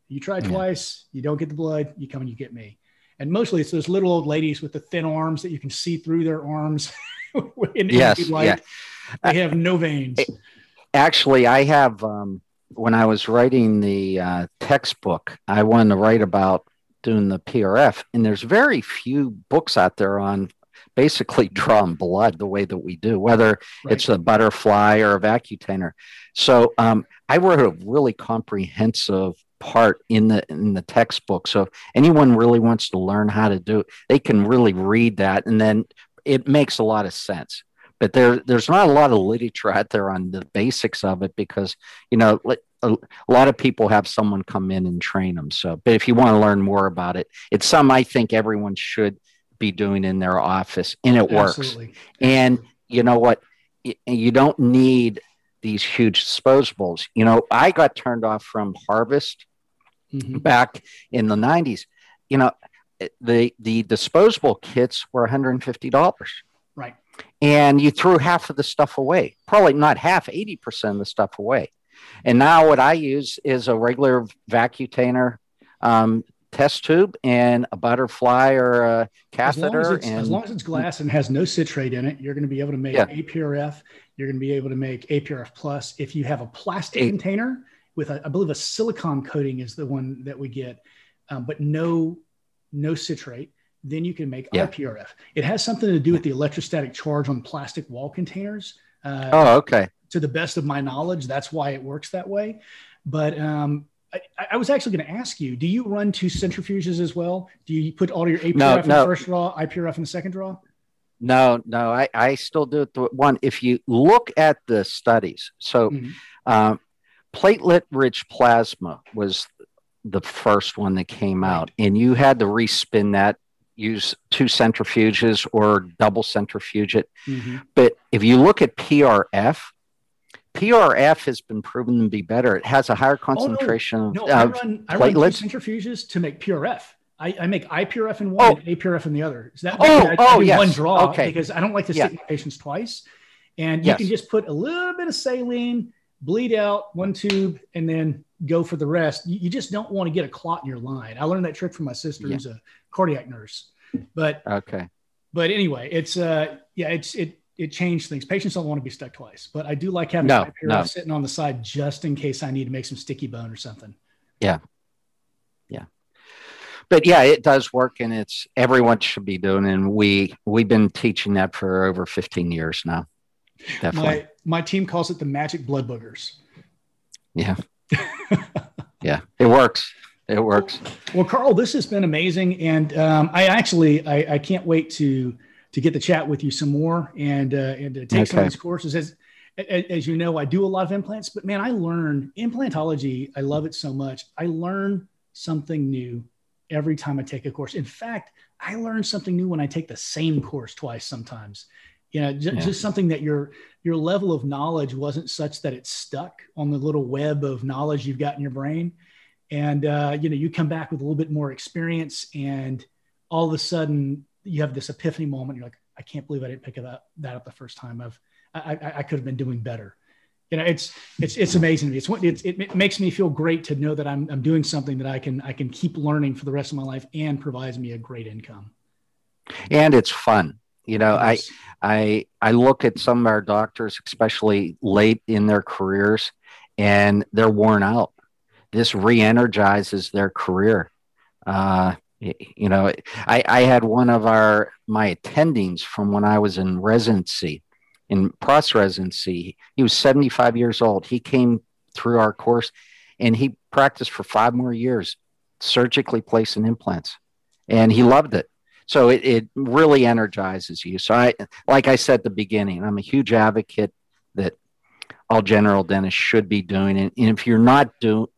You try yeah. twice, you don't get the blood, you come and you get me. And mostly it's those little old ladies with the thin arms that you can see through their arms. in yes, yeah. They have no veins. Actually, I have, um, when I was writing the uh, textbook, I wanted to write about doing the PRF, and there's very few books out there on basically drawing blood the way that we do, whether right. it's a butterfly or a vacutainer. So um, I wrote a really comprehensive part in the in the textbook. So if anyone really wants to learn how to do it, they can really read that, and then it makes a lot of sense. But there there's not a lot of literature out there on the basics of it because you know a, a lot of people have someone come in and train them. So, but if you want to learn more about it, it's some I think everyone should be doing in their office, and it works. Absolutely. And you know what? You don't need these huge disposables. You know, I got turned off from Harvest mm-hmm. back in the 90s. You know, the the disposable kits were $150. Right. And you threw half of the stuff away. Probably not half, 80% of the stuff away. And now what I use is a regular vacutainer um, test tube and a butterfly or a catheter. As long as, and, as, long as it's glass and has no citrate in it, you're going to be able to make yeah. APRF. You're going to be able to make APRF plus. If you have a plastic a- container with, a, I believe, a silicon coating is the one that we get, um, but no no citrate. Then you can make yeah. IPRF. It has something to do with the electrostatic charge on plastic wall containers. Uh, oh, okay. To the best of my knowledge, that's why it works that way. But um, I, I, was actually going to ask you: Do you run two centrifuges as well? Do you put all your APRF no, in the first draw, IPRF in the second draw? No, no, I, I still do it. The one, if you look at the studies, so mm-hmm. um, platelet-rich plasma was the first one that came out, and you had to respin that, use two centrifuges or double centrifuge it. Mm-hmm. But if you look at PRF, PRF has been proven to be better. It has a higher concentration oh, no. no, of, I run, I run centrifuges to make PRF. I, I, make IPRF in one oh. and APRF in the other. Is that oh, I, oh, yes. one draw okay. because I don't like to stick yeah. my patients twice. And you yes. can just put a little bit of saline, bleed out one tube, and then go for the rest. You, you just don't want to get a clot in your line. I learned that trick from my sister, yeah. who's a cardiac nurse. But okay. But anyway, it's uh yeah, it's it it changed things. Patients don't want to be stuck twice, but I do like having no, no. sitting on the side just in case I need to make some sticky bone or something. Yeah. Yeah. But yeah, it does work and it's everyone should be doing and we we've been teaching that for over 15 years now. Definitely. My my team calls it the magic blood boogers. Yeah. yeah, it works. It works. Well, Carl, this has been amazing, and um, I actually I, I, can't wait to to get the chat with you some more and uh, and to take okay. some of these courses. As as you know, I do a lot of implants, but man, I learn implantology. I love it so much. I learn something new every time I take a course. In fact, I learn something new when I take the same course twice sometimes you know j- yeah. just something that your your level of knowledge wasn't such that it's stuck on the little web of knowledge you've got in your brain and uh, you know you come back with a little bit more experience and all of a sudden you have this epiphany moment you're like i can't believe i didn't pick that, that up the first time i've i, I, I could have been doing better you know it's it's it's amazing to me it's, it's it, it makes me feel great to know that I'm, I'm doing something that i can i can keep learning for the rest of my life and provides me a great income and it's fun you know, yes. I I I look at some of our doctors, especially late in their careers, and they're worn out. This re-energizes their career. Uh, you know, I, I had one of our my attendings from when I was in residency, in pros residency. He was 75 years old. He came through our course, and he practiced for five more years, surgically placing implants, and he loved it so it, it really energizes you. So I, like I said at the beginning, I'm a huge advocate that all general dentists should be doing it. And if you're not doing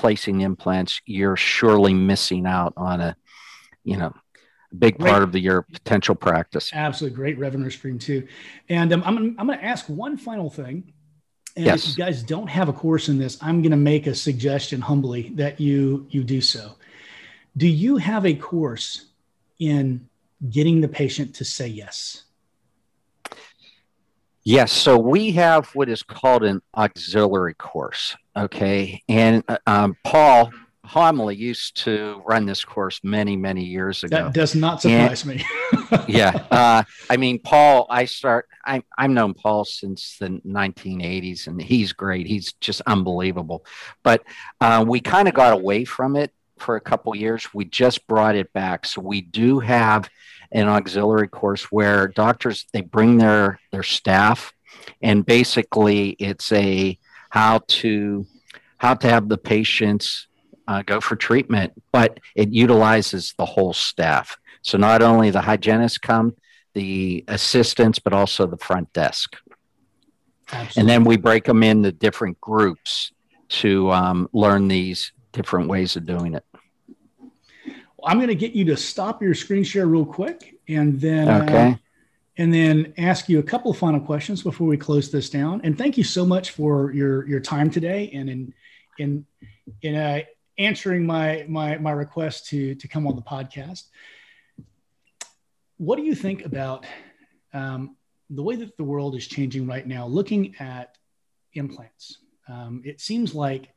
placing implants, you're surely missing out on a, you know, big great. part of the, your potential practice. Absolutely great revenue stream too. And um, I'm, I'm going to ask one final thing. And yes. if you guys don't have a course in this, I'm going to make a suggestion humbly that you you do so. Do you have a course in getting the patient to say yes? Yes. So we have what is called an auxiliary course. Okay. And uh, um, Paul Homoly used to run this course many, many years ago. That does not surprise and, me. yeah. Uh, I mean, Paul, I start, I, I've known Paul since the 1980s and he's great. He's just unbelievable. But uh, we kind of got away from it for a couple years. We just brought it back. So we do have an auxiliary course where doctors they bring their their staff, and basically it's a how to how to have the patients uh, go for treatment, but it utilizes the whole staff. So not only the hygienists come, the assistants, but also the front desk. Absolutely. And then we break them into different groups to um, learn these different ways of doing it. I'm going to get you to stop your screen share real quick, and then uh, okay. Uh, and then ask you a couple of final questions before we close this down. And thank you so much for your your time today and in in in uh, answering my my my request to to come on the podcast. What do you think about um, the way that the world is changing right now? Looking at implants, um, it seems like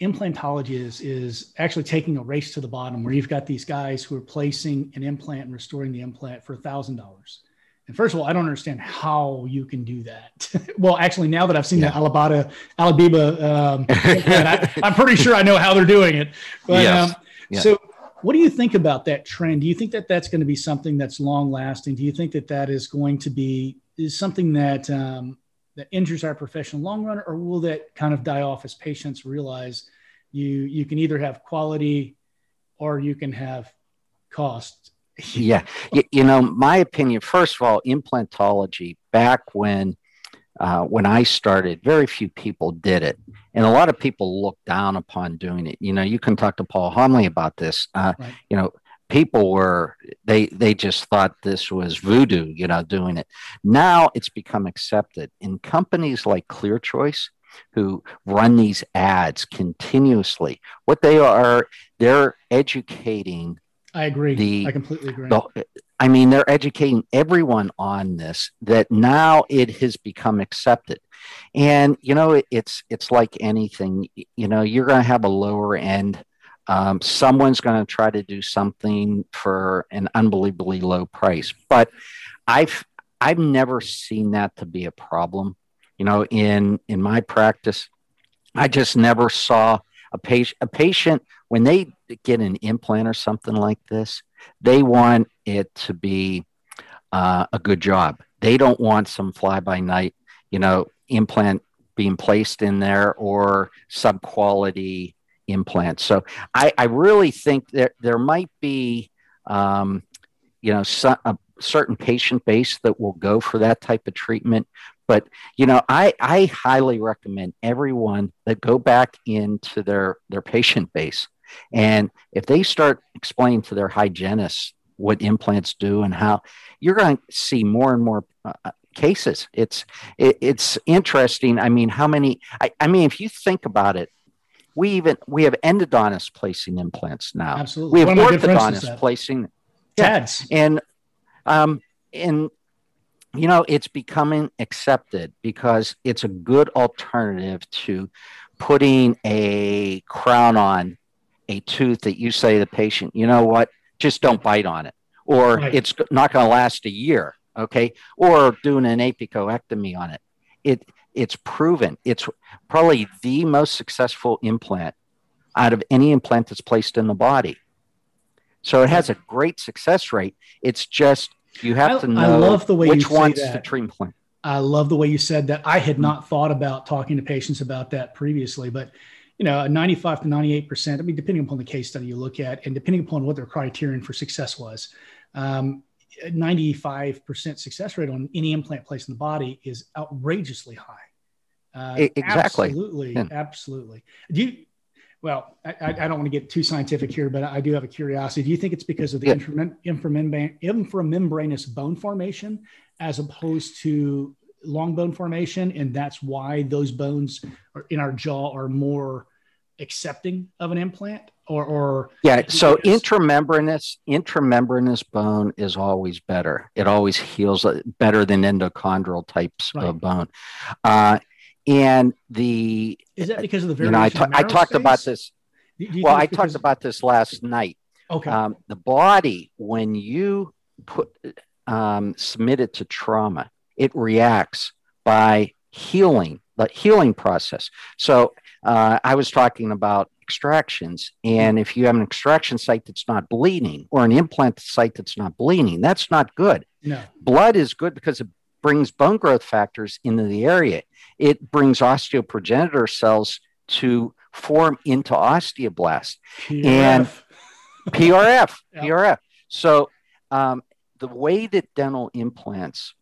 implantology is is actually taking a race to the bottom, where you've got these guys who are placing an implant and restoring the implant for a thousand dollars and first of all, I don't understand how you can do that. well, actually, now that I've seen yeah. the Alabata, Alabiba, um, I, am pretty sure I know how they're doing it. But, yes. um, yeah. So, what do you think about that trend? Do you think that that's going to be something that's long lasting? Do you think that that is going to be is something that um, that injures our profession long run, or will that kind of die off as patients realize you you can either have quality or you can have cost yeah. You, you, know, my opinion, first of all, implantology, back when uh, when I started, very few people did it. And a lot of people look down upon doing it. You know, you can talk to Paul Homoly about this. Uh, right. You know, people were they they just thought this was voodoo you know doing it now it's become accepted in companies like ClearChoice who run these ads continuously what they are they're educating I agree. The, I completely agree. The, I mean, they're educating everyone on this that now it has become accepted. And you know, it, it's it's like anything. You know, you're going to have a lower end. Um, someone's going to try to do something for an unbelievably low price. But I've I've never seen that to be a problem. You know, in in my practice, I just never saw a patient a patient when they get an implant or something like this, they want it to be uh, a good job. They don't want some fly by night, you know, implant being placed in there or sub quality implants. So I, I, really think that there might be, um, you know, a certain patient base that will go for that type of treatment. But you know, I, I highly recommend everyone that go back into their their patient base and if they start explaining to their hygienists what implants do and how, you're going to see more and more uh, uh, cases. It's it, it's interesting. I mean, how many? I, I mean, if you think about it, we even we have endodontists placing implants now. Absolutely, we have orthodontists placing. TADs, yeah, and um and you know it's becoming accepted because it's a good alternative to putting a crown on a tooth that you say to the patient, you know what, just don't bite on it, or right. it's not going to last a year, okay, or doing an apicoectomy on it. It it's proven. It's probably the most successful implant out of any implant that's placed in the body. So it has a great success rate. It's just you have I, to know I love the way which one's the treatment plan. I love the way you said that. I had not thought about talking to patients about that previously, but you know, a 95 to 98%, I mean, depending upon the case study you look at and depending upon what their criterion for success was, um, 95% success rate on any implant placed in the body is outrageously high. Uh, exactly. Absolutely. Yeah. Absolutely. Do you, well, I, I, don't want to get too scientific here, but I do have a curiosity. Do you think it's because of the yeah. intramembranous bone formation as opposed to long bone formation, and that's why those bones in our jaw are more accepting of an implant or or yeah so intramembranous intramembranous bone is always better it always heals better than endochondral types right. of bone uh, and the is that because of the variation you know, I, t- I talked about this well i talked about this last night okay um, the body when you put um, submit it to trauma it reacts by healing, the healing process. So uh, I was talking about extractions. And if you have an extraction site that's not bleeding or an implant site that's not bleeding, that's not good. No. Blood is good because it brings bone growth factors into the area. It brings osteoprogenitor cells to form into osteoblasts PRF. And- PRF, Yep. PRF. So um, the way that dental implants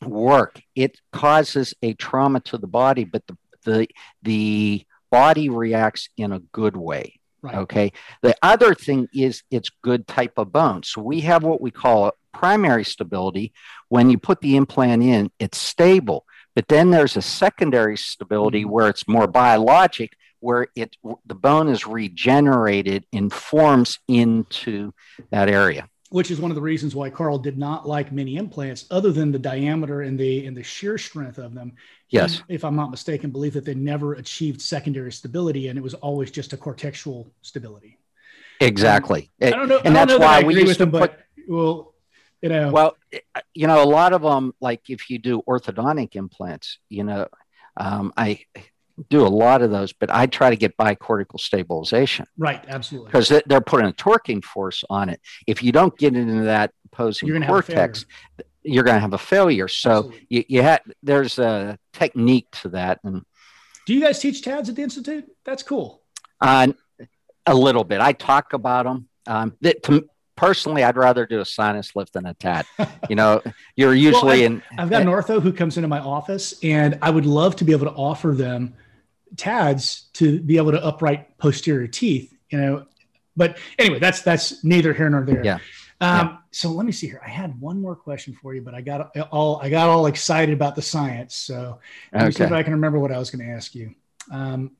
work, it causes a trauma to the body, but the the the body reacts in a good way. right. Okay. The other thing is it's good type of bone. So we have what we call primary stability. When you put the implant in, it's stable. But then there's a secondary stability Mhm. where it's more biologic, where it the bone is regenerated and forms into that area. which is one of the reasons why Carl did not like many implants, other than the diameter and the and the sheer strength of them. He, Yes. if I'm not mistaken, believed that they never achieved secondary stability, and it was always just a cortexual stability. Exactly. I don't know, and I don't that's know that why I we agree used with them, but well, you know, Well, you know, a lot of them, like if you do orthodontic implants, you know, um, I do a lot of those, but I try to get bicortical stabilization right, absolutely. because they're putting a torquing force on it. If you don't get into that opposing You're gonna have a cortex, you're going to have a failure. So Absolutely. you, you had there's a technique to that, and Do you guys teach TADS at the institute? That's cool. uh, a little bit. I talk about them. Um, that to, personally, I'd rather do a sinus lift than a TAD. You know, you're usually in. I've got an ortho who comes into my office, and I would love to be able to offer them TADS to be able to upright posterior teeth. You know, but anyway, that's that's neither here nor there. Yeah. Um, So let me see here. I had one more question for you, but I got all I got all excited about the science. So let me see if Okay. I can remember what I was going to ask you. Um,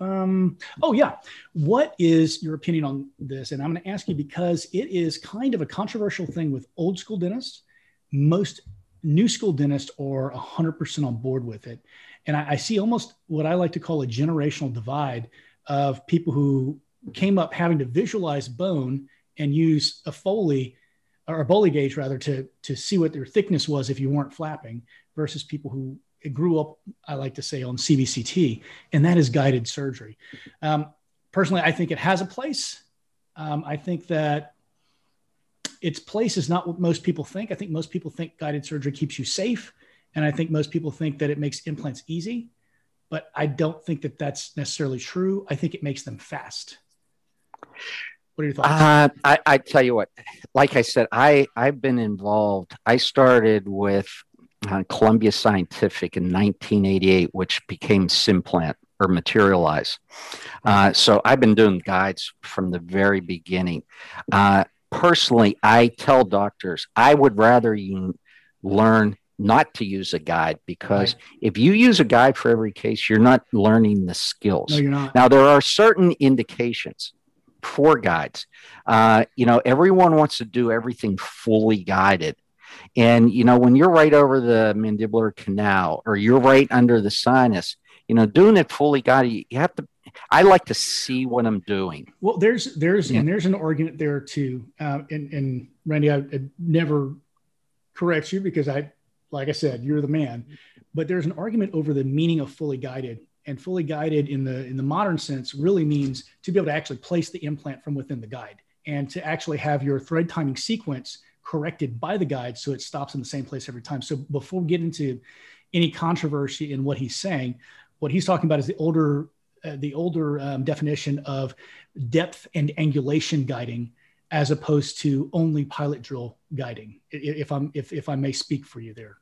um, oh yeah, what is your opinion on this? And I'm going to ask you because it is kind of a controversial thing with old school dentists. Most new school dentists are 100% on board with it, and I, I see almost what I like to call a generational divide of people who came up having to visualize bone and use a Foley or a Boley gauge rather to to see what their thickness was if you weren't flapping versus people who grew up, I like to say, on CBCT, and that is guided surgery. Um, personally, I think it has a place. Um, I think that its place is not what most people think. I think most people think guided surgery keeps you safe, and I think most people think that it makes implants easy. But I don't think that that's necessarily true. I think it makes them fast. What are your thoughts? Uh, I, I tell you what, like I said, I, I've been involved. I started with uh, Columbia Scientific in 1988, which became Simplant or Materialise. Uh, so I've been doing guides from the very beginning. Uh, personally, I tell doctors I would rather you learn not to use a guide because if you use a guide for every case, you're not learning the skills. no, you're not. Now, there are certain indications for guides. Uh, you know, everyone wants to do everything fully guided. And, you know, when you're right over the mandibular canal or you're right under the sinus, you know, doing it fully guided, you- have to, I like to see what I'm doing. Well, there's there's Yeah. and there's an argument there too. Uh, and and Randy, I, I never correct you because I, like I said, you're the man. But there's an argument over the meaning of fully guided. And fully guided in the in the modern sense really means to be able to actually place the implant from within the guide and to actually have your thread timing sequence corrected by the guide so it stops in the same place every time. So before we get into any controversy in what he's saying, what he's talking about is the older uh, the older um, definition of depth and angulation guiding as opposed to only pilot drill guiding. If i'm if, if i may speak for you there.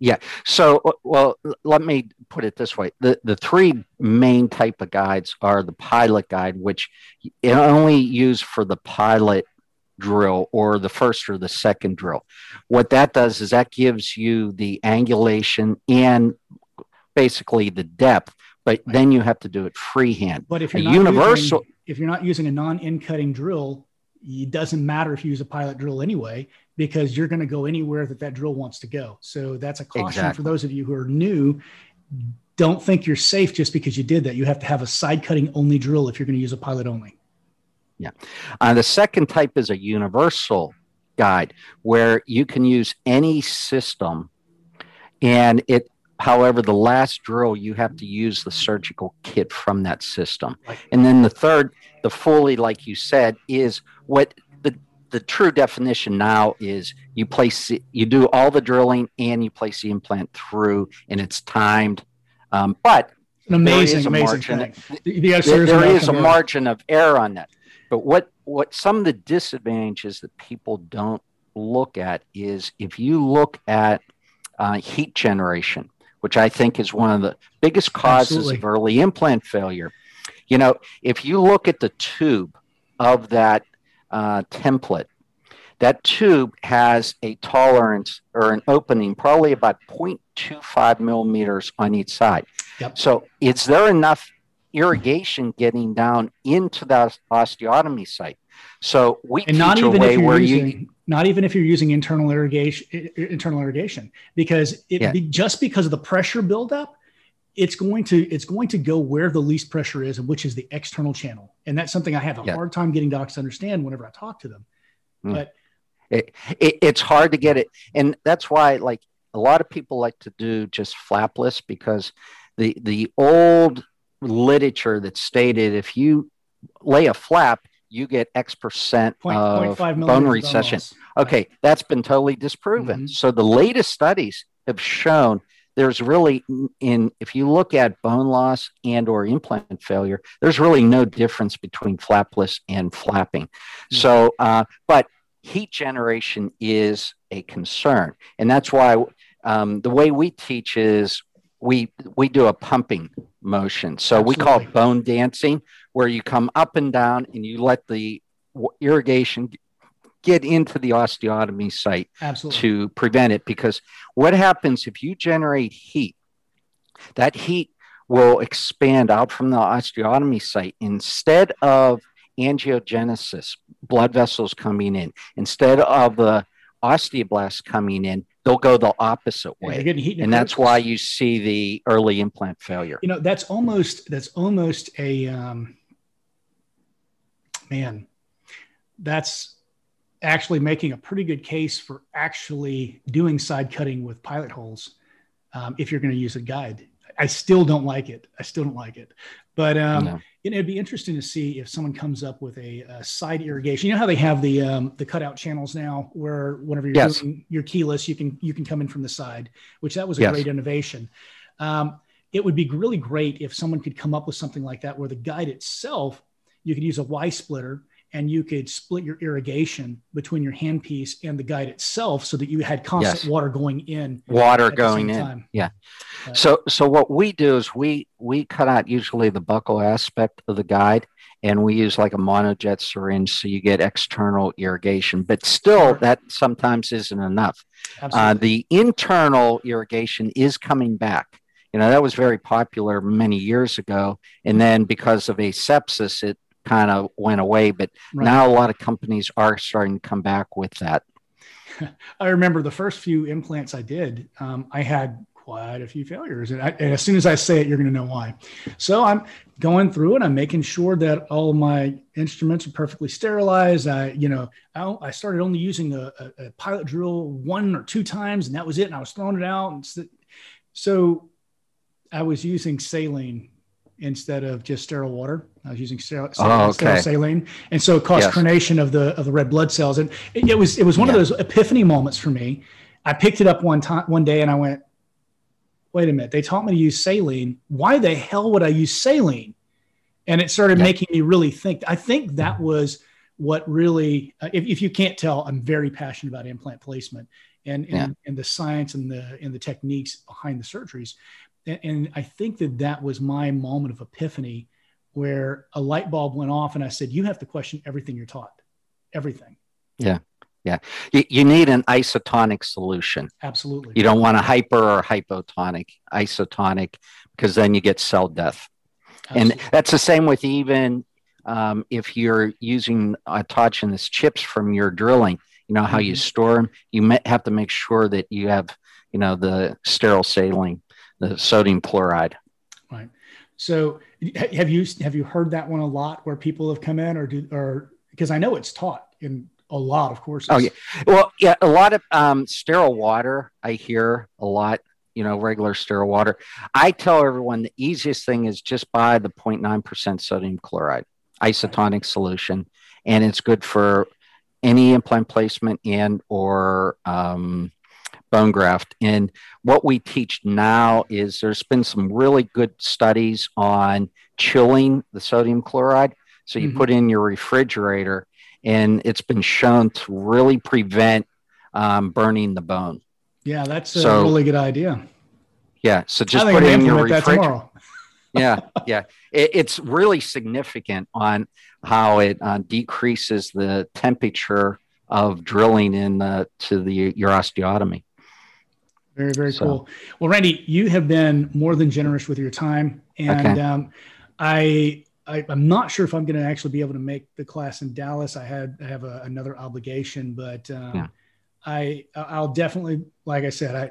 Yeah. So, uh, well, let me put it this way: the the three main type of guides are the pilot guide, which only use for the pilot drill or the first or the second drill. What that does is that gives you the angulation and basically the depth, but then you have to do it freehand. but if you're not universal- using, if you're not using a non-in cutting drill it doesn't matter if you use a pilot drill anyway because you're going to go anywhere that that drill wants to go. So that's a caution for those of you who are new. Don't think you're safe just because you did that. You have to have a side cutting only drill if you're going to use a pilot only Uh, the second type is a universal guide where you can use any system and it however, the last drill, you have to use the surgical kit from that system. And then the third, the fully, like you said, is what the the true definition now is you place you do all the drilling and you place the implant through, and it's timed. Um, but An amazing, amazing margin. thing. The- the there, there is a margin of error on that. But what what some of the disadvantages that people don't look at is if you look at uh, heat generation, which I think is one of the biggest causes Absolutely. of early implant failure. You know, if you look at the tube of that uh, template, that tube has a tolerance or an opening probably about 0.25 millimeters on each side. Yep. So, is there enough irrigation getting down into that osteotomy site? So we and not even way if you're using you not even if you're using internal irrigation internal irrigation because it Yeah. be, just because of the pressure buildup it's going to it's going to go where the least pressure is and which is the external channel and that's something i have a Yeah. hard time getting docs to understand whenever i talk to them Mm. but it, it, it's hard to get it and that's why like a lot of people like to do just flapless because the the old literature that stated if you lay a flap you get x percent point, of bone bone recession. loss. okay that's been totally disproven. Mhm. so the latest studies have shown there's really in if you look at bone loss and or implant failure there's really no difference between flapless and flapping. So uh, but heat generation is a concern. And that's why um, the way we teach is we we do a pumping motion. So we call it bone dancing where you come up and down and you let the irrigation get into the osteotomy site absolutely. to prevent it. Because what happens if you generate heat that heat will expand out from the osteotomy site. Instead of angiogenesis blood vessels coming in instead of the osteoblasts coming in they'll go the opposite way. heat and that's why you see the early implant failure. You know that's almost that's almost a um, man that's actually making a pretty good case for actually doing side cutting with pilot holes um, if you're going to use a guide. I still don't like it. I still don't like it but um, No. you know, it'd be interesting to see if someone comes up with a, a side irrigation. You know how they have the um, the cutout channels now, where whenever you're Yes. doing your keyless, you can you can come in from the side, which that was a Yes. great innovation. Um, it would be really great if someone could come up with something like that, where the guide itself, you could use a Y splitter and you could split your irrigation between your handpiece and the guide itself, so that you had constant Yes. water going in. water going in time. yeah Uh, so so what we do is we we cut out usually the buccal aspect of the guide and we use like a Monoject syringe so you get external irrigation but still that sometimes isn't enough uh, the internal irrigation is coming back you know that was very popular many years ago and then because of asepsis it kind of went away but Right. now a lot of companies are starting to come back with that I remember the first few implants I did, um, I had quite a few failures. And, I, and as soon as I say it, you're going to know why. So I'm going through and I'm making sure that all my instruments are perfectly sterilized. I, you know, I, I started only using a, a, a pilot drill one or two times, and that was it. And I was throwing it out. And so, so I was using saline instead of just sterile water. I was using Oh, okay. saline, and so it caused Yes. of the of the red blood cells. And it, it was it was one Yeah. of those epiphany moments for me. I picked it up one time one day, and I went, "Wait a minute! They taught me to use saline. Why the hell would I use saline?" And it started Yeah. making me really think. I think that was what really, uh, if, if you can't tell, I'm very passionate about implant placement and and, Yeah. and the science and the and the techniques behind the surgeries. And, and I think that that was my moment of epiphany, where a light bulb went off, and I said, "You have to question everything you're taught, everything." Yeah. Yeah. You, you need an isotonic solution Absolutely. You don't want a hyper or hypotonic, isotonic, because then you get cell death. And that's the same with even um, if you're using autogenous chips from your drilling. You know how you Mhm. store them. You may have to make sure that you have, you know, the sterile saline, the sodium chloride. So have you have you heard that one a lot where people have come in or do or because I know it's taught in a lot of courses. Oh, yeah. Well, yeah, a lot of um, sterile water I hear a lot you know, regular sterile water. I tell everyone the easiest thing is just buy the 0.9% sodium chloride isotonic solution, and it's good for any implant placement and or um, bone graft. And what we teach now is there's been some really good studies on chilling the sodium chloride. So you mm-hmm. put in your refrigerator, and it's been shown to really prevent um, burning the bone. Yeah, that's a so, really good idea. Yeah, so just put it in your refrigerator. yeah, yeah, it, it's really significant on how it uh, decreases the temperature of drilling in the, to the your osteotomy. Very, very so. cool. Well, Randy, you have been more than generous with your time, and okay. um, I, I am not sure if I'm going to actually be able to make the class in Dallas. I had I have a, another obligation, but um, yeah. I I'll definitely, like I said, I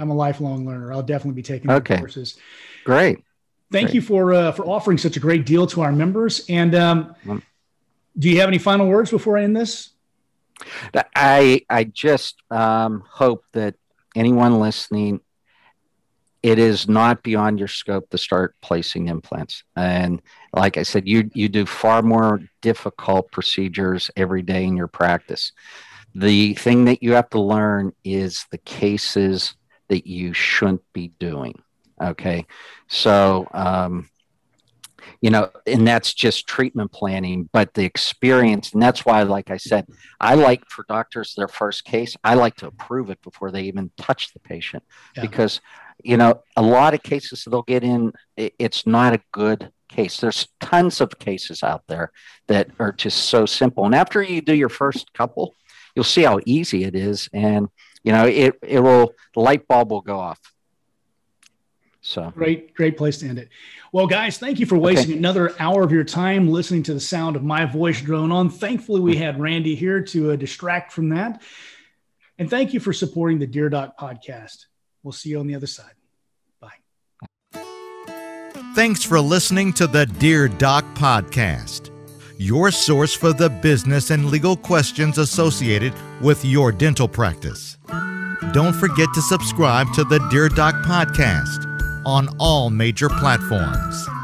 I'm a lifelong learner. I'll definitely be taking okay. courses. Great. Thank great. you for uh, for offering such a great deal to our members. And um, um, do you have any final words before I end this? I I just um, hope that anyone listening, it is not beyond your scope to start placing implants. And like I said, you you do far more difficult procedures every day in your practice. The thing that you have to learn is the cases that you shouldn't be doing. Okay, so um, you know, and that's just treatment planning, but the experience, and that's why, like I said, I like for doctors their first case, I like to approve it before they even touch the patient yeah. because, you know, a lot of cases they'll get in, it's not a good case. There's tons of cases out there that are just so simple. And after you do your first couple, you'll see how easy it is. And, you know, it, it will, the light bulb will go off. So great, great place to end it. Well, guys, thank you for wasting okay. another hour of your time listening to the sound of my voice drone on. Thankfully, we had Randy here to uh, distract from that. And thank you for supporting the Dear Doc podcast. We'll see you on the other side. Bye. Thanks for listening to the Dear Doc podcast, your source for the business and legal questions associated with your dental practice. Don't forget to subscribe to the Dear Doc podcast on all major platforms.